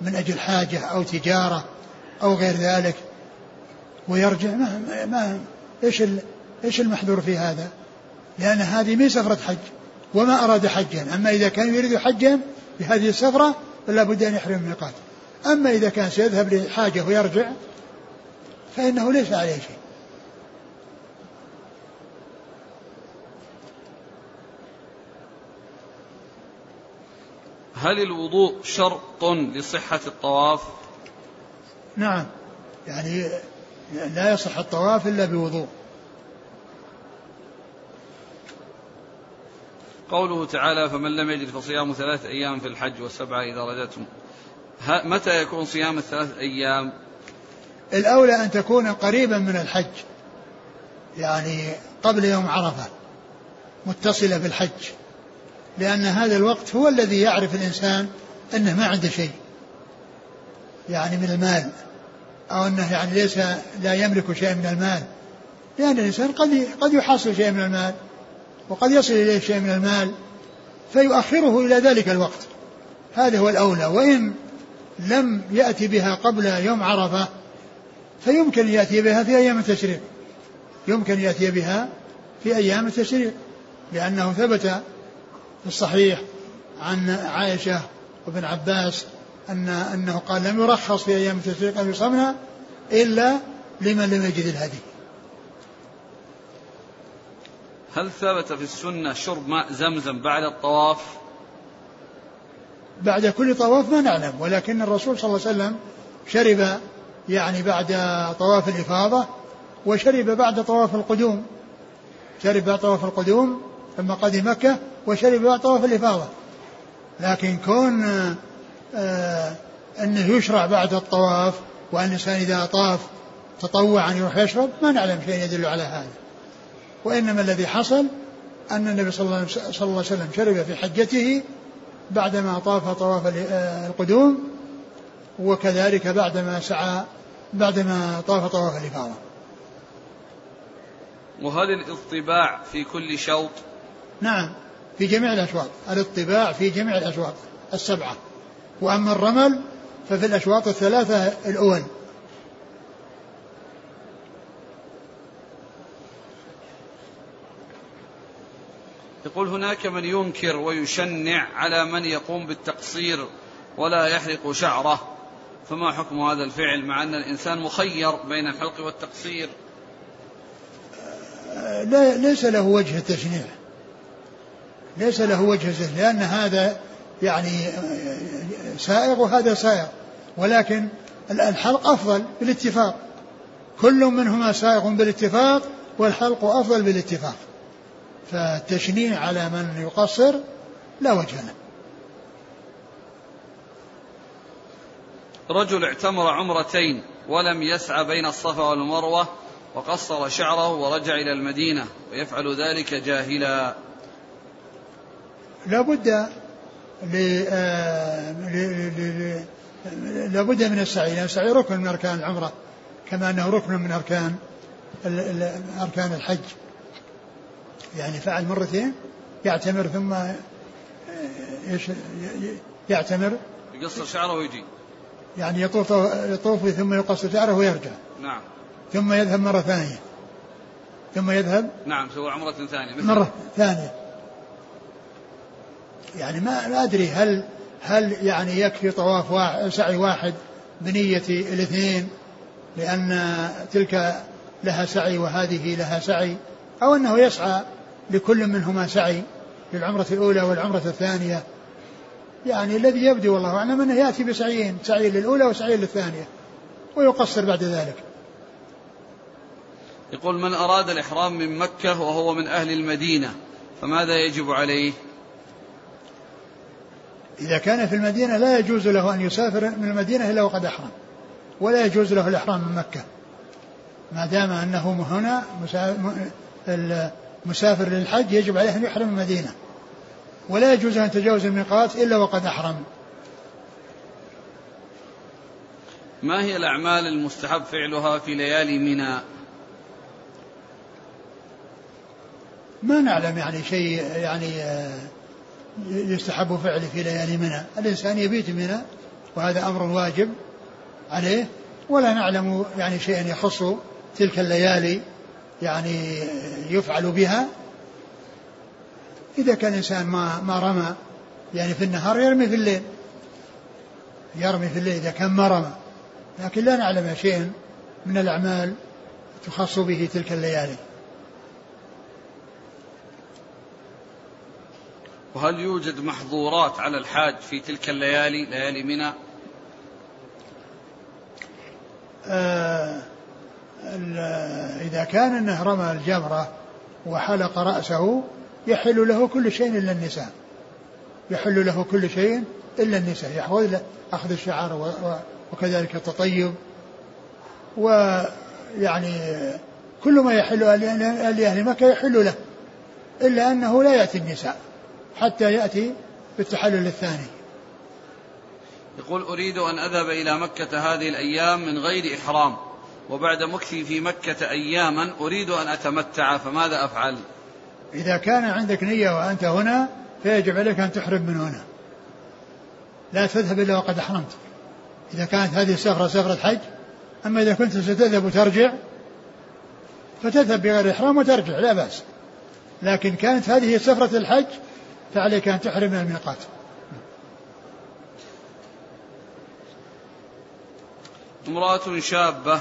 من أجل حاجة أو تجارة أو غير ذلك ويرجع ما ما إيش إيش المحذور في هذا؟ لأن هذه من سفرة حج وما أراد حجا. أما إذا كان يريد حجا بهذه السفرة فلا بد أن يحرم الميقات. أما إذا كان سيذهب لحاجة ويرجع فإنه ليس عليه شيء. هل الوضوء شرط لصحة الطواف؟ نعم. يعني لا يصح الطواف إلا بوضوء. قوله تعالى فمن لم يجد فصيام ثلاثة أيام في الحج والسبعة إذا رجتم متى يكون صيام الثلاث أيام؟ الأولى أن تكون قريبا من الحج. يعني قبل يوم عرفة. متصلة بالحج. لأن هذا الوقت هو الذي يعرف الإنسان أنه ما عنده شيء يعني من المال أو أنه يعني ليس لا يملك شيء من المال. لأن الإنسان قد قد يحصل شيء من المال وقد يصل إليه شيء من المال فيؤخره إلى ذلك الوقت. هذا هو الأولى. وإن لم يأتي بها قبل يوم عرفة فيمكن يأتي بها في أيام التشريق. يمكن يأتي بها في أيام التشريق لأنه ثبت الصحيح عن عائشة وابن عباس أن أنه قال لم يرخص في أيام التشريق أن يصمنا إلا لمن لم يجد الهدي. هل ثبت في السنة شرب ماء زمزم بعد الطواف؟ بعد كل طواف ما نعلم ولكن الرسول صلى الله عليه وسلم شرب يعني بعد طواف الإفاضة وشرب بعد طواف القدوم. شرب بعد طواف القدوم ثم قدم مكة وشرب طواف الإفاضة لكن كون آه أنه يشرع بعد الطواف وأن الإنسان إذا طاف تطوعا يروح يشرب ما نعلم شيء يدل على هذا. وإنما الذي حصل أن النبي صلى الله عليه وسلم شرب في حجته بعدما طاف طواف القدوم وكذلك بعدما سعى بعدما طاف طواف الإفاضة وهل الإطباع في كل شوط؟ نعم. في جميع الأشواط الاطباع في جميع الأشواط السبعة. وأما الرمل ففي الأشواط الثلاثة الأول. يقول هناك من ينكر ويشنع على من يقوم بالتقصير ولا يحرق شعره. فما حكم هذا الفعل مع أن الإنسان مخير بين الحلق والتقصير؟ لا ليس له وجه التشنيع. ليس له وجه التشنيع لأن هذا يعني سائغ وهذا سائغ. ولكن الحلق أفضل بالاتفاق. كل منهما سائغ بالاتفاق والحلق أفضل بالاتفاق. فالتشنيع على من يقصر لا وجه له. رجل اعتمر عمرتين ولم يسعى بين الصفا والمروة وقصر شعره ورجع إلى المدينة ويفعل ذلك جاهلا. لا بد لا بد من السعي لأن السعي ركن من أركان العمرة كما أنه ركن من أركان أركان الحج. يعني فعل مرتين يعتمر ثم إيش؟ يعتمر. يقصر شعره ويجي. يعني يطوف يطوف ثم يقصر شعره ويرجع. نعم. ثم يذهب مرة ثانية. ثم يذهب نعم سوى عمرة ثانية. مثل مرة ثانية. يعني ما ما أدري هل هل يعني يكفي طواف واحد سعي واحد بنية الاثنين لأن تلك لها سعي وهذه لها سعي أو أنه يسعى لكل منهما سعي للعمرة الأولى والعمرة الثانية. يعني الذي يبدو والله أعلم أنه يأتي بسعيين سعي للأولى وسعي للثانية ويقصر بعد ذلك. يقول من أراد الإحرام من مكة وهو من أهل المدينة فماذا يجب عليه؟ إذا كان في المدينة لا يجوز له أن يسافر من المدينة إلا وقد أحرم ولا يجوز له الإحرام من مكة. ما دام أنه هنا مسافر للحج يجب عليه أن يحرم المدينة. ولا يجوز أن يتجاوز الميقات إلا وقد أحرم. ما هي الأعمال المستحب فعلها في ليالي منى؟ ما نعلم يعني شيء يعني آه، يستحب فعله في ليالي منى. الإنسان يبيت منى وهذا أمر واجب عليه ولا نعلم يعني شيئا يخص تلك الليالي يعني يفعل بها. إذا كان الإنسان ما ما رمى يعني في النهار يرمي في الليل. يرمي في الليل إذا كان ما رمى. لكن لا نعلم شيئا من الأعمال تخص به تلك الليالي. وهل يوجد محظورات على الحاج في تلك الليالي ليالي منى؟ آه إذا كان أنه رمى الجمرة وحلق رأسه يحل له كل شيء إلا النساء. يحل له كل شيء إلا النساء. يحوز له أخذ الشعر وكذلك التطيب. ويعني كل ما يحل لأهل مكة يحل له إلا أنه لا يأتي النساء. حتى يأتي بالتحلل الثاني. يقول أريد أن أذهب إلى مكة هذه الأيام من غير إحرام وبعد مكثي في مكة أياما أريد أن أتمتع فماذا أفعل؟ إذا كان عندك نية وأنت هنا فيجب عليك أن تحرم من هنا. لا تذهب إلا وقد أحرمت. إذا كانت هذه السفرة سفرة حج أما إذا كنت ستذهب وترجع فتذهب بغير إحرام وترجع لا بأس. لكن كانت هذه سفرة الحج فعليك أن تحرم من الميقات. امرأة شابة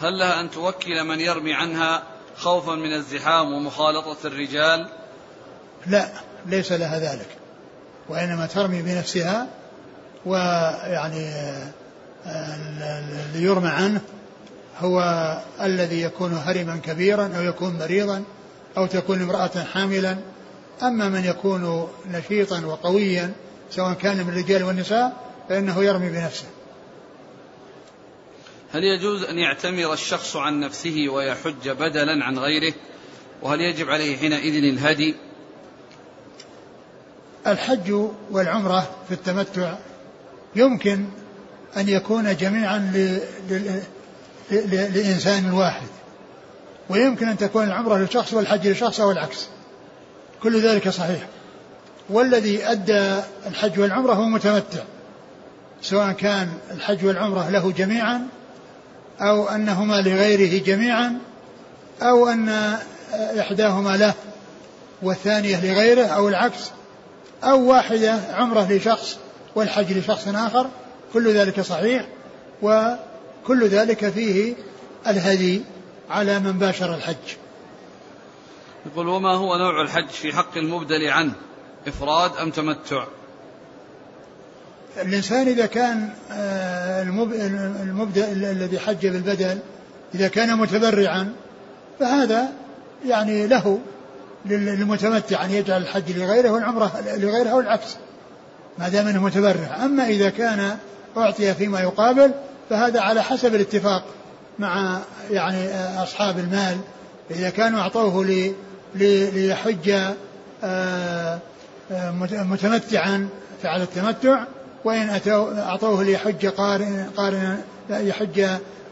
هل لها أن توكل من يرمي عنها خوفا من الزحام ومخالطة الرجال؟ لا ليس لها ذلك. وإنما ترمي بنفسها ويعني اللي يرمى عنه هو الذي يكون هرما كبيرا أو يكون مريضا أو تكون امرأة حاملا أما من يكون نشيطا وقويا سواء كان من الرجال والنساء فإنه يرمي بنفسه. هل يجوز أن يعتمر الشخص عن نفسه ويحج بدلا عن غيره؟ وهل يجب عليه حينئذ الهدي؟ الحج والعمرة في التمتع يمكن أن يكون جميعا ل... ل... ل... لإنسان واحد ويمكن أن تكون العمرة لشخص والحج لشخص أو العكس كل ذلك صحيح. والذي أدى الحج والعمرة هو متمتع سواء كان الحج والعمرة له جميعا أو أنهما لغيره جميعا أو أن إحداهما له والثانية لغيره أو العكس أو واحدة عمرة لشخص والحج لشخص آخر كل ذلك صحيح. وكل ذلك فيه الهدي على من باشر الحج. يقول وما هو نوع الحج في حق المبدل عنه؟ إفراد أم تمتع؟ الإنسان إذا كان آه، المبدأ الذي حج بالبدل إذا كان متبرعا فهذا يعني له للمتمتع أن يجعل الحج لغيره والعمرة لغيره أو العكس ما دام أنه متبرع. أما إذا كان أعطي فيما يقابل فهذا على حسب الاتفاق مع يعني أصحاب المال. إذا كانوا أعطوه ليحج آه، آه، متمتعا فعل التمتع وإن أتوا أعطوه ليحج قارن قارن يحج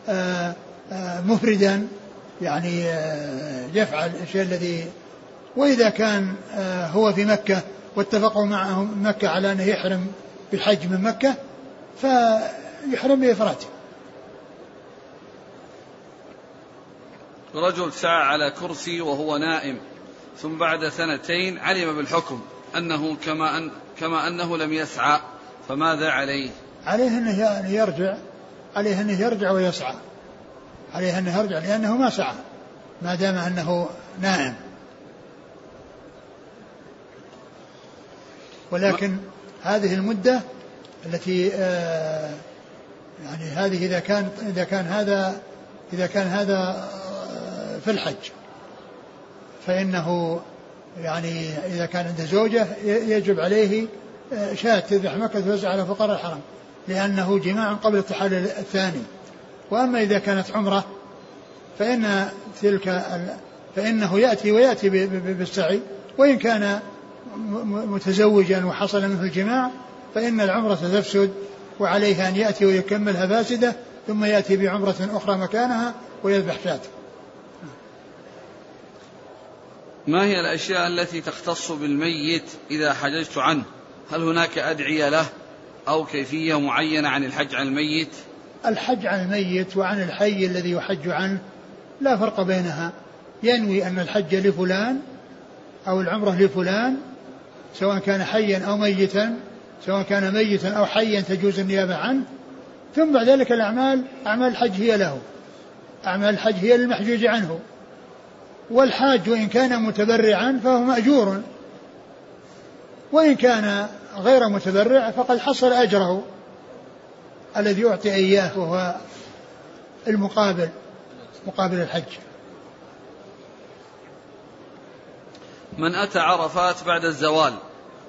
آه، مفردا يعني يفعل الشيء الذي وإذا كان هو في مكة واتفقوا معه مكة على أنه يحرم بالحج من مكة فيحرم بإفراده. رجل سعى على كرسي وهو نائم. ثم بعد سنتين علم بالحكم أنه كما, أن كما أنه لم يسعى فماذا عليه؟ عليه أنه يرجع عليه أنه يرجع ويسعى. عليه أنه يرجع لأنه ما سعى ما دام أنه نائم. ولكن هذه المدة التي آه يعني هذه إذا كان إذا كان هذا إذا كان هذا آه، في الحج. فإنه يعني إذا كان عنده زوجة يجب عليه آه، شاة تذبح مكة توزع على فقراء الحرم لأنه جماع قبل التحلل الثاني. وأما إذا كانت عمرة فإن تلك فإنه يأتي ويأتي بالسعي. وإن كان متزوجا وحصل منه الجماع فإن العمرة تفسد وعليه أن يأتي ويكملها فاسدة ثم يأتي بعمرة أخرى مكانها ويذبح شاة. ما هي الأشياء التي تختص بالميت إذا حججت عنه؟ هل هناك أدعية له أو كيفية معينة عن الحج عن الميت؟ الحج عن الميت وعن الحي الذي يحج عنه لا فرق بينها. ينوي أن الحج لفلان أو العمرة لفلان سواء كان حيا أو ميتا سواء كان ميتا أو حيا تجوز النيابة عنه. ثم بعد ذلك الأعمال أعمال الحج هي له. أعمال الحج هي للمحجوج عنه. والحاج وإن كان متبرعا فهو مأجور. وإن كان غير متبرع فقد حصل أجره الذي يعطي إياه وهو المقابل مقابل الحج. من أتى عرفات بعد الزوال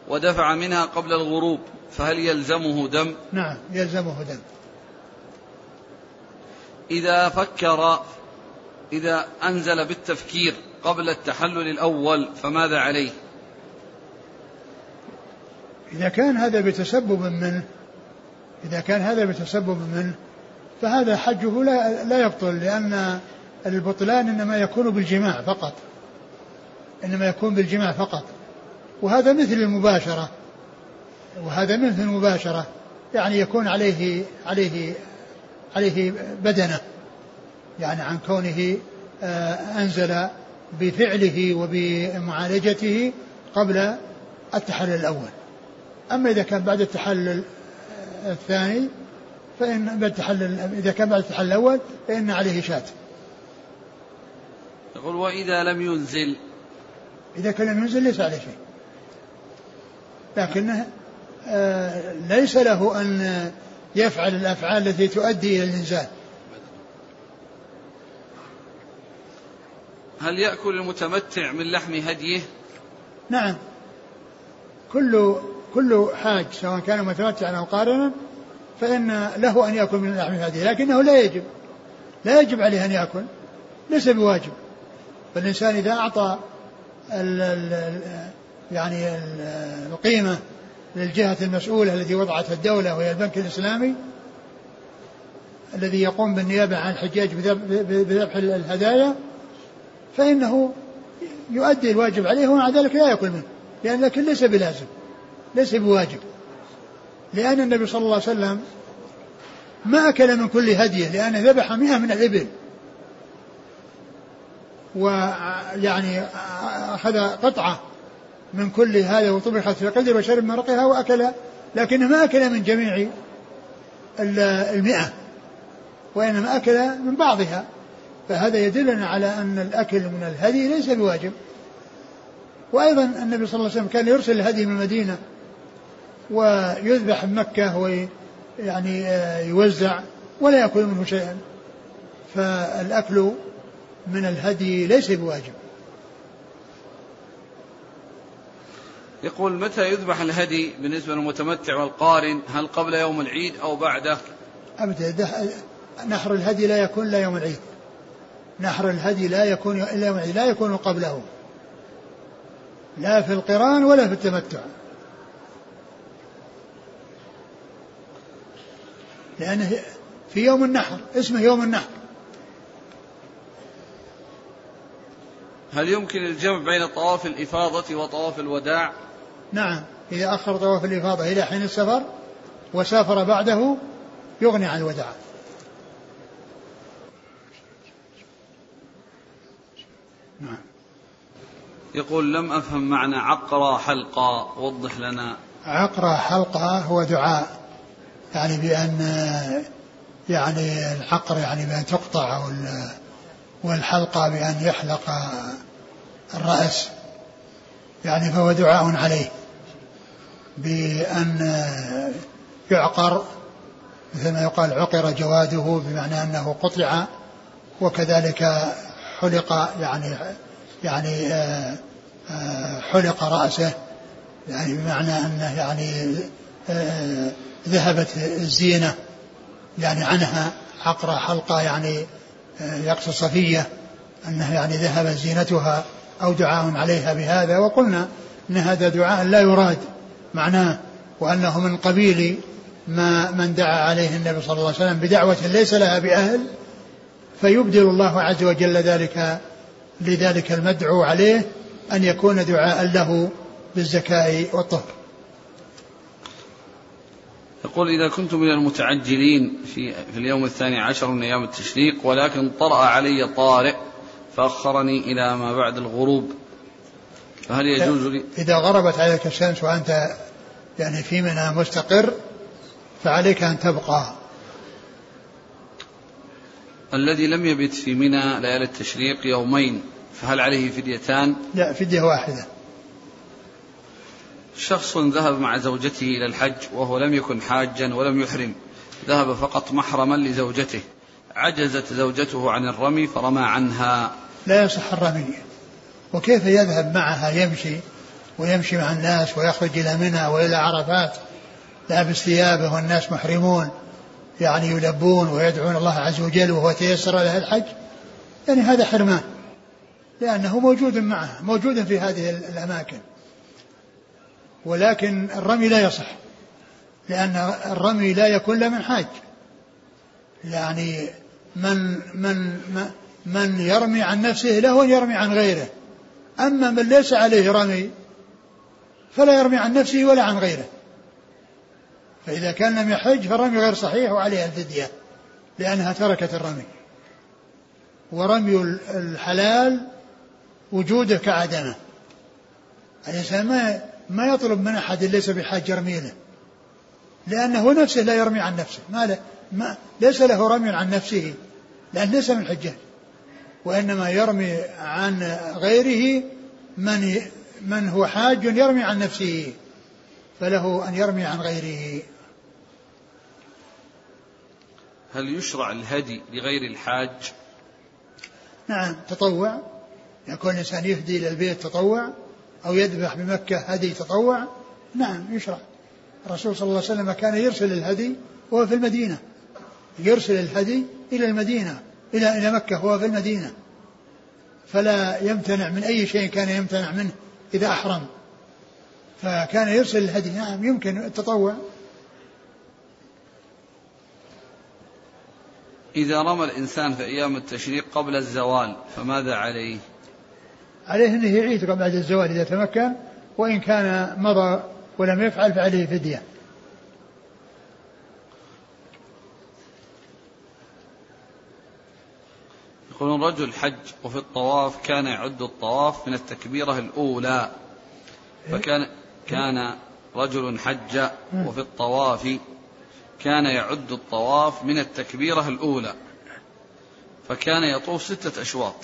ودفع منها قبل الغروب فهل يلزمه دم؟ نعم يلزمه دم. إذا فكر إذا أنزل بالتفكير قبل التحلل الأول فماذا عليه؟ إذا كان هذا بتسبب منه إذا كان هذا بتسبب منه فهذا حجه لا, لا يبطل لأن البطلان إنما يكون بالجماع فقط. إنما يكون بالجماع فقط. وهذا مثل المباشرة. وهذا مثل المباشرة. يعني يكون عليه عليه عليه بدنه. يعني عن كونه آه، أنزل بفعله وبمعالجته قبل التحلل الأول. أما إذا كان بعد التحلل الثاني فإن بعد التحلل إذا كان بعد التحلل الأول فإن عليه شاة يقول وإذا لم ينزل. إذا كان لم ينزل ليس عليه شيء. لكنه آه، ليس له أن يفعل الأفعال التي تؤدي إلى الإنزال. هل يأكل المتمتع من لحم هديه؟ نعم. كل كل حاج سواء كان متمتعا أو قارنا فإن له أن يأكل من لحم هديه لكنه لا يجب لا يجب عليه أن يأكل ليس بواجب. فالإنسان إذا أعطى ال ال يعني ال القيمة للجهة المسؤولة التي وضعتها الدولة وهي البنك الإسلامي الذي يقوم بالنيابة عن الحجاج بذبح الهدايا فإنه يؤدي الواجب عليه ومع ذلك لا يأكل منه لأن الأكل ليس بلازم ليس بواجب. لأن النبي صلى الله عليه وسلم ما أكل من كل هدية لأنه ذبح مئة من الإبل. ويعني أخذ قطعة من كل هذا وطبخت في قدر وشرب من مرقها وأكل لكنه ما أكل من جميع المئة وإنما أكل من بعضها. فهذا يدلنا على أن الأكل من الهدي ليس بواجب. وأيضا النبي صلى الله عليه وسلم كان يرسل الهدي من المدينة ويذبح بمكة ويعني آه، يوزع ولا يأكل منه شيئا. فالأكل من الهدي ليس بواجب. يقول متى يذبح الهدي بالنسبة للمتمتع والقارن؟ هل قبل يوم العيد أو بعده؟ أبدا نحر الهدي لا يكون إلا يوم العيد. نحر الهدي لا يكون إلا لا يكون قبله. لا في القرآن ولا في التمتع. لأنه في يوم النحر اسمه يوم النحر. هل يمكن الجمع بين طواف الإفاضة وطواف الوداع؟ نعم إذا أخر طواف الإفاضة إلى حين السفر وسافر بعده يغني عن الوداع. نعم. يقول لم أفهم معنى عقرى حلقة وضح لنا. عقرى حلقة هو دعاء يعني بأن يعني العقر يعني بأن تقطع والحلقة بأن يحلق الرأس يعني فهو دعاء عليه. بأن يعقر مثل ما يقال عقر جواده بمعنى أنه قطع وكذلك حلق يعني يعني آه، آه، حلق رأسه يعني بمعنى أنه يعني آه، ذهبت الزينة يعني عنها عقر حلقة يعني يقصد صفية أنه يعني ذهبت زينتها أو دعاء عليها بهذا وقلنا أن هذا دعاء لا يراد معناه وأنه من قبيل ما من دعا عليه النبي صلى الله عليه وسلم بدعوة ليس لها بأهل فيبدل الله عز وجل ذلك لذلك المدعو عليه أن يكون دعاء له بالزكاة والطهر. يقول إذا كنت من المتعجلين في, في اليوم الثاني عشر من أيام التشريق ولكن طرأ علي طارئ فأخرني إلى ما بعد الغروب. فهل يجوز لي؟ إذا غربت عليك الشمس وأنت يعني في منها مستقر فعليك أن تبقى. الذي لم يبت في منى ليالي التشريق يومين فهل عليه فديتان؟ لا فدية واحدة. شخص ذهب مع زوجته إلى الحج وهو لم يكن حاجا ولم يحرم ذهب فقط محرما لزوجته عجزت زوجته عن الرمي فرمى عنها. لا يصح الرمي. وكيف يذهب معها يمشي ويمشي مع الناس ويخرج إلى منى وإلى عرفات؟ لابس ثيابه والناس محرمون. يعني يلبون ويدعون الله عز وجل وهو تيسر له الحج يعني هذا حرمان لأنه موجود معه موجود في هذه الأماكن. ولكن الرمي لا يصح لأن الرمي لا يكون من حاج. يعني من من من يرمي عن نفسه له أن يرمي عن غيره. أما من ليس عليه رمي فلا يرمي عن نفسه ولا عن غيره. فإذا كان لم يحج فالرمي غير صحيح وعليها الفدية لأنها تركت الرمي. ورمي الحلال وجوده كعدمه. الإنسان ما ما يطلب من أحد ليس بحاج يرمي له لأنه نفسه لا يرمي عن نفسه. ما, له ما ليس له رمي عن نفسه لأن ليس من الحجاج وإنما يرمي عن غيره من من هو حاج يرمي عن نفسه. فله أن يرمي عن غيره. هل يشرع الهدي لغير الحاج؟ نعم تطوع. يكون الإنسان يهدي إلى البيت تطوع أو يذبح بمكة هدي تطوع. نعم يشرع. الرسول صلى الله عليه وسلم كان يرسل الهدي وهو في المدينة. يرسل الهدي إلى المدينة إلى إلى مكة وهو في المدينة. فلا يمتنع من أي شيء كان يمتنع منه إذا أحرم. فكان يرسل الهدي. نعم يمكن التطوع. إذا رمى الإنسان في أيام التشريق قبل الزوال فماذا عليه؟ عليه أنه يعيد بعد الزوال إذا تمكن وإن كان مضى ولم يفعل فعليه فدية. يقولون رجل حج وفي الطواف كان يعد الطواف من التكبيرة الأولى فكان كان رجل حج وفي الطواف كان يعد الطواف من التكبيرة الأولى فكان يطوف ستة أشواط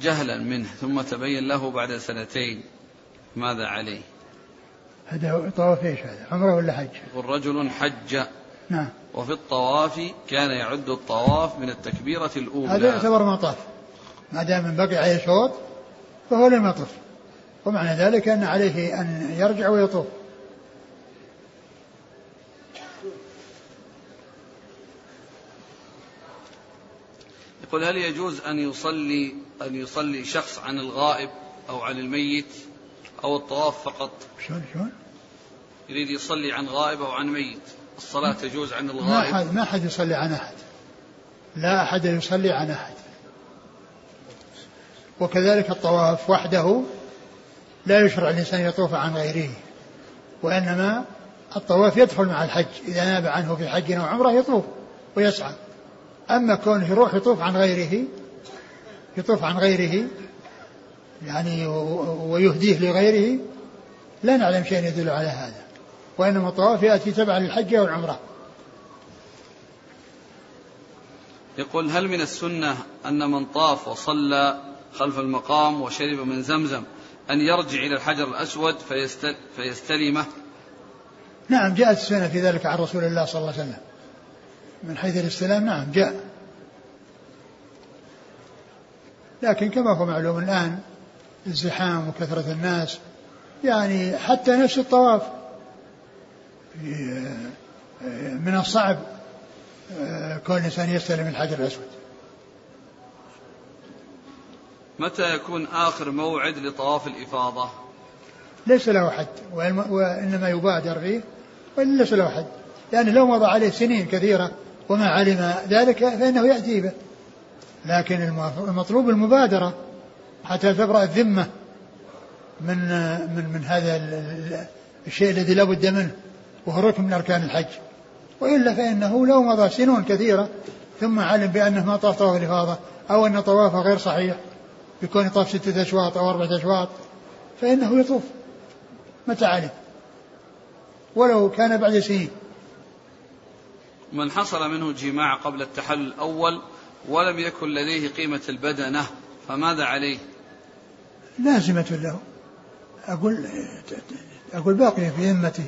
جهلا منه ثم تبين له بعد سنتين ماذا عليه. هذا طواف إيش هذا؟ عمرة ولا حج؟ يقول رجل حج. نعم. وفي الطواف كان يعد الطواف من التكبيرة الأولى. هذا يعتبر ما طاف. ما دام من بقي عليه شوط فهو لم يطف. ومعنى ذلك أن عليه أن يرجع ويطوف. يقول هل يجوز أن يصلي أن يصلي شخص عن الغائب أو عن الميت أو الطواف فقط؟ شلون شلون؟ يريد يصلي عن غائب أو عن ميت. الصلاة تجوز عن ما الغائب. أحد ما أحد يصلي عن أحد. لا أحد يصلي عن أحد. وكذلك الطواف وحده لا يشرع الإنسان يطوف عن غيره وإنما الطواف يدخل مع الحج. إذا ناب عنه في حج أو عمرة يطوف ويسعى. أما كونه يروح يطوف عن غيره يطوف عن غيره يعني ويهديه لغيره لا نعلم شيء يدل على هذا وإنما الطواف يأتي تبعا للحج أو العمرة. يقول هل من السنة أن من طاف وصلى خلف المقام وشرب من زمزم أن يرجع إلى الحجر الأسود فيستل فيستلمه؟ نعم جاءت السنة في ذلك عن رسول الله صلى الله عليه وسلم. من حيث الاستلام نعم جاء. لكن كما هو معلوم الآن الزحام وكثرة الناس يعني حتى نفس الطواف من الصعب كون الإنسان يستلم الحجر الأسود. متى يكون آخر موعد لطواف الإفاضة؟ ليس له حد وإنما يبادر فيه وإن ليس له حد. لأنه لو مضى عليه سنين كثيرة وما علم ذلك فإنه يأتي به. لكن المطلوب المبادرة حتى تبرأ الذمة من من من هذا الشيء الذي لا بد منه وهو ركن من أركان الحج. وإلا فإنه لو مضى سنون كثيرة ثم علم بأنه ما طاف طواف الإفاضة أو أن طوافه غير صحيح يكون يطاف ستة أشواط أو أربعة أشواط فإنه يطوف متى علم. ولو كان بعد سنين. من حصل منه جماع قبل التحلل الأول ولم يكن لديه قيمة البدنة فماذا عليه؟ لازمة له. أقول أقول باقية في ذمته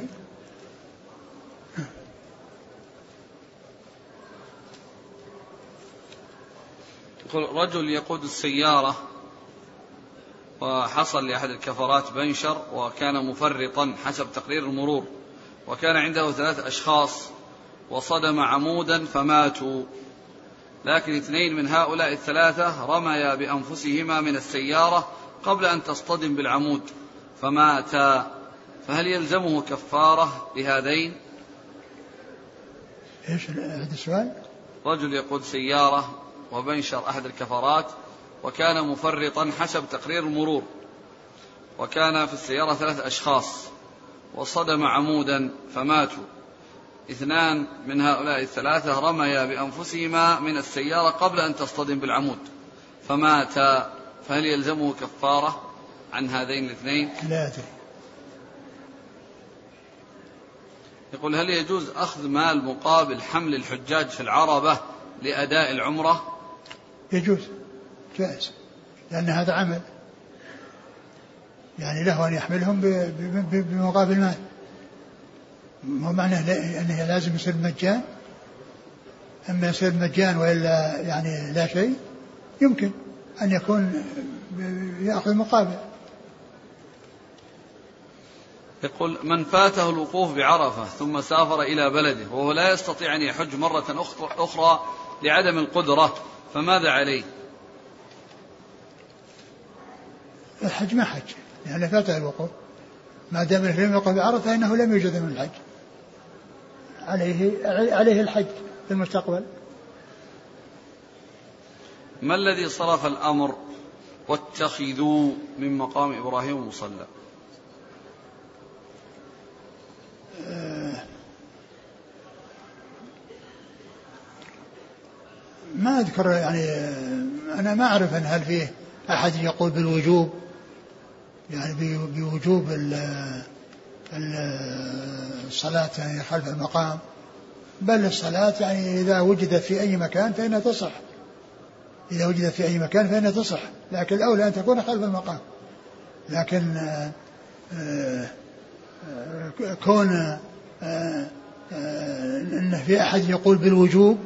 يقول رجل يقود السيارة وحصل لأحد الكفرات بنشر وكان مفرطا حسب تقرير المرور وكان عنده ثلاث أشخاص وصدم عمودا فماتوا لكن اثنين من هؤلاء الثلاثة رميا بأنفسهما من السيارة قبل أن تصطدم بالعمود فماتا فهل يلزمه كفارة لهذين؟ إيش هذا السؤال؟ رجل يقود سيارة وبنشر أحد الكفرات وكان مفرطا حسب تقرير المرور وكان في السيارة ثلاث أشخاص وصدم عمودا فماتوا اثنان من هؤلاء الثلاثة رميا بأنفسهما من السيارة قبل أن تصطدم بالعمود. فماتا فهل يلزمه كفارة عن هذين الاثنين؟ لا أدري. يقول هل يجوز أخذ مال مقابل حمل الحجاج في العربة لأداء العمرة؟ يجوز. جائز. لأن هذا عمل. يعني له أن يحملهم بمقابل مال. ما معنى أنه لازم يصير مجان. أما يصير مجان وإلا يعني لا شيء يمكن أن يكون يأخذ مقابل. يقول من فاته الوقوف بعرفة ثم سافر إلى بلده وهو لا يستطيع أن يحج مرة أخرى لعدم القدرة فماذا عليه؟ الحج ما حج لأن فاته الوقوف. ما دام لم يقف بعرفة فإنه لم يوجد من الحج. عليه عليه الحج في المستقبل. ما الذي صرف الأمر واتخذوا من مقام إبراهيم مصلى؟ أه، ما أذكر يعني أنا ما أعرف أن هل فيه أحد يقول بالوجوب يعني بوجوب ال الصلاة يعني خلف المقام بل الصلاة يعني إذا وجدت في أي مكان فإنها تصح. إذا وجدت في أي مكان فإنها تصح. لكن الأولى أن تكون خلف المقام. لكن آآ آآ كون آآ أن في أحد يقول بالوجوب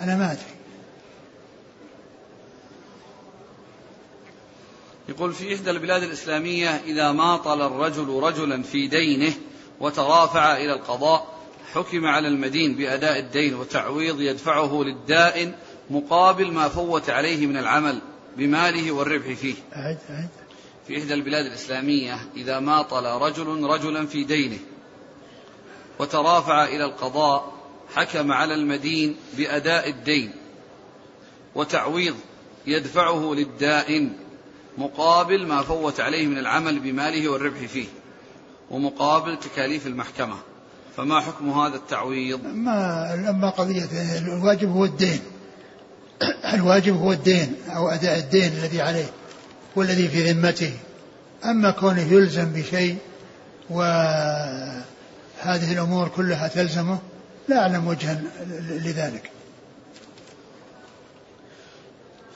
أنا ما أدري. يقول في إحدى البلاد الإسلامية إذا ماطل الرجل رجلا في دينه وترافع إلى القضاء حكم على المدين بأداء الدين وتعويض يدفعه للدائن مقابل ما فوت عليه من العمل بماله والربح فيه. أعد أعد في إحدى البلاد الإسلامية إذا ماطل رجل رجلا في دينه وترافع إلى القضاء حكم على المدين بأداء الدين وتعويض يدفعه للدائن مقابل ما فوت عليه من العمل بماله والربح فيه ومقابل تكاليف المحكمة. فما حكم هذا التعويض؟ ما أما قضية الواجب هو الدين. الواجب هو الدين أو أداء الدين الذي عليه والذي في ذمته. أما كونه يلزم بشيء وهذه الأمور كلها تلزمه لا أعلم وجها لذلك.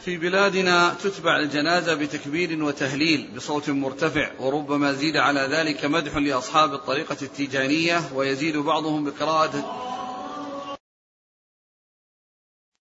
في بلادنا تتبع الجنازة بتكبير وتهليل بصوت مرتفع وربما زيد على ذلك مدح لأصحاب الطريقة التيجانية ويزيد بعضهم بقراءة